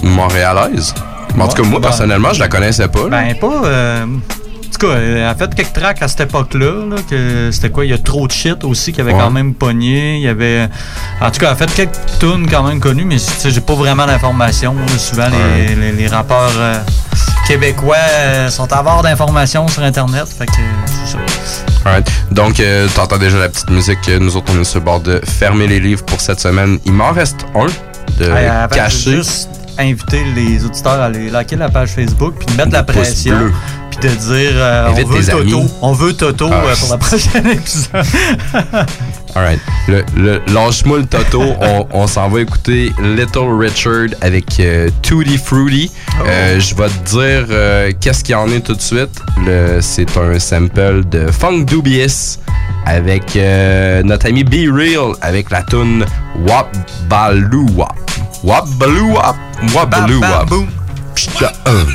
Montréalaise. En tout cas, moi, personnellement, je la connaissais pas. là. Ben, pas. euh, en tout cas, elle a fait quelques tracks à cette époque-là. là, que c'était quoi Il y a trop de shit aussi qui avait Ouais. quand même pogné. Il y avait. En tout cas, elle a fait quelques tunes quand même connues, mais j'ai pas vraiment d'informations. Souvent, les, les, les rappeurs euh, québécois euh, sont avares d'informations sur Internet. Fait que euh, c'est ça. Alright. Donc, euh, t'entends déjà la petite musique. euh, Nous autres, on est sur le bord de fermer les livres pour cette semaine. Il m'en reste un de veux caché. juste inviter les auditeurs à aller liker la page Facebook puis de mettre la pression. Puis de dire euh, on veut Toto. On veut Toto Ah, euh, pour la prochaine épisode. Alright. Le, le, lâche-moi le Toto. on on s'en va écouter Little Richard avec euh, Tutti Fruity. Euh, Je vais te dire euh, qu'est-ce qu'il y en est tout de suite. Le- C'est un sample de Funk Dubious avec notre ami Be Real avec la tune Wap Baloo Wap. Wap Baloo Wap. Wap Baloo un.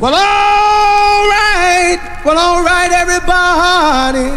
Well, all right. Well, all right, everybody.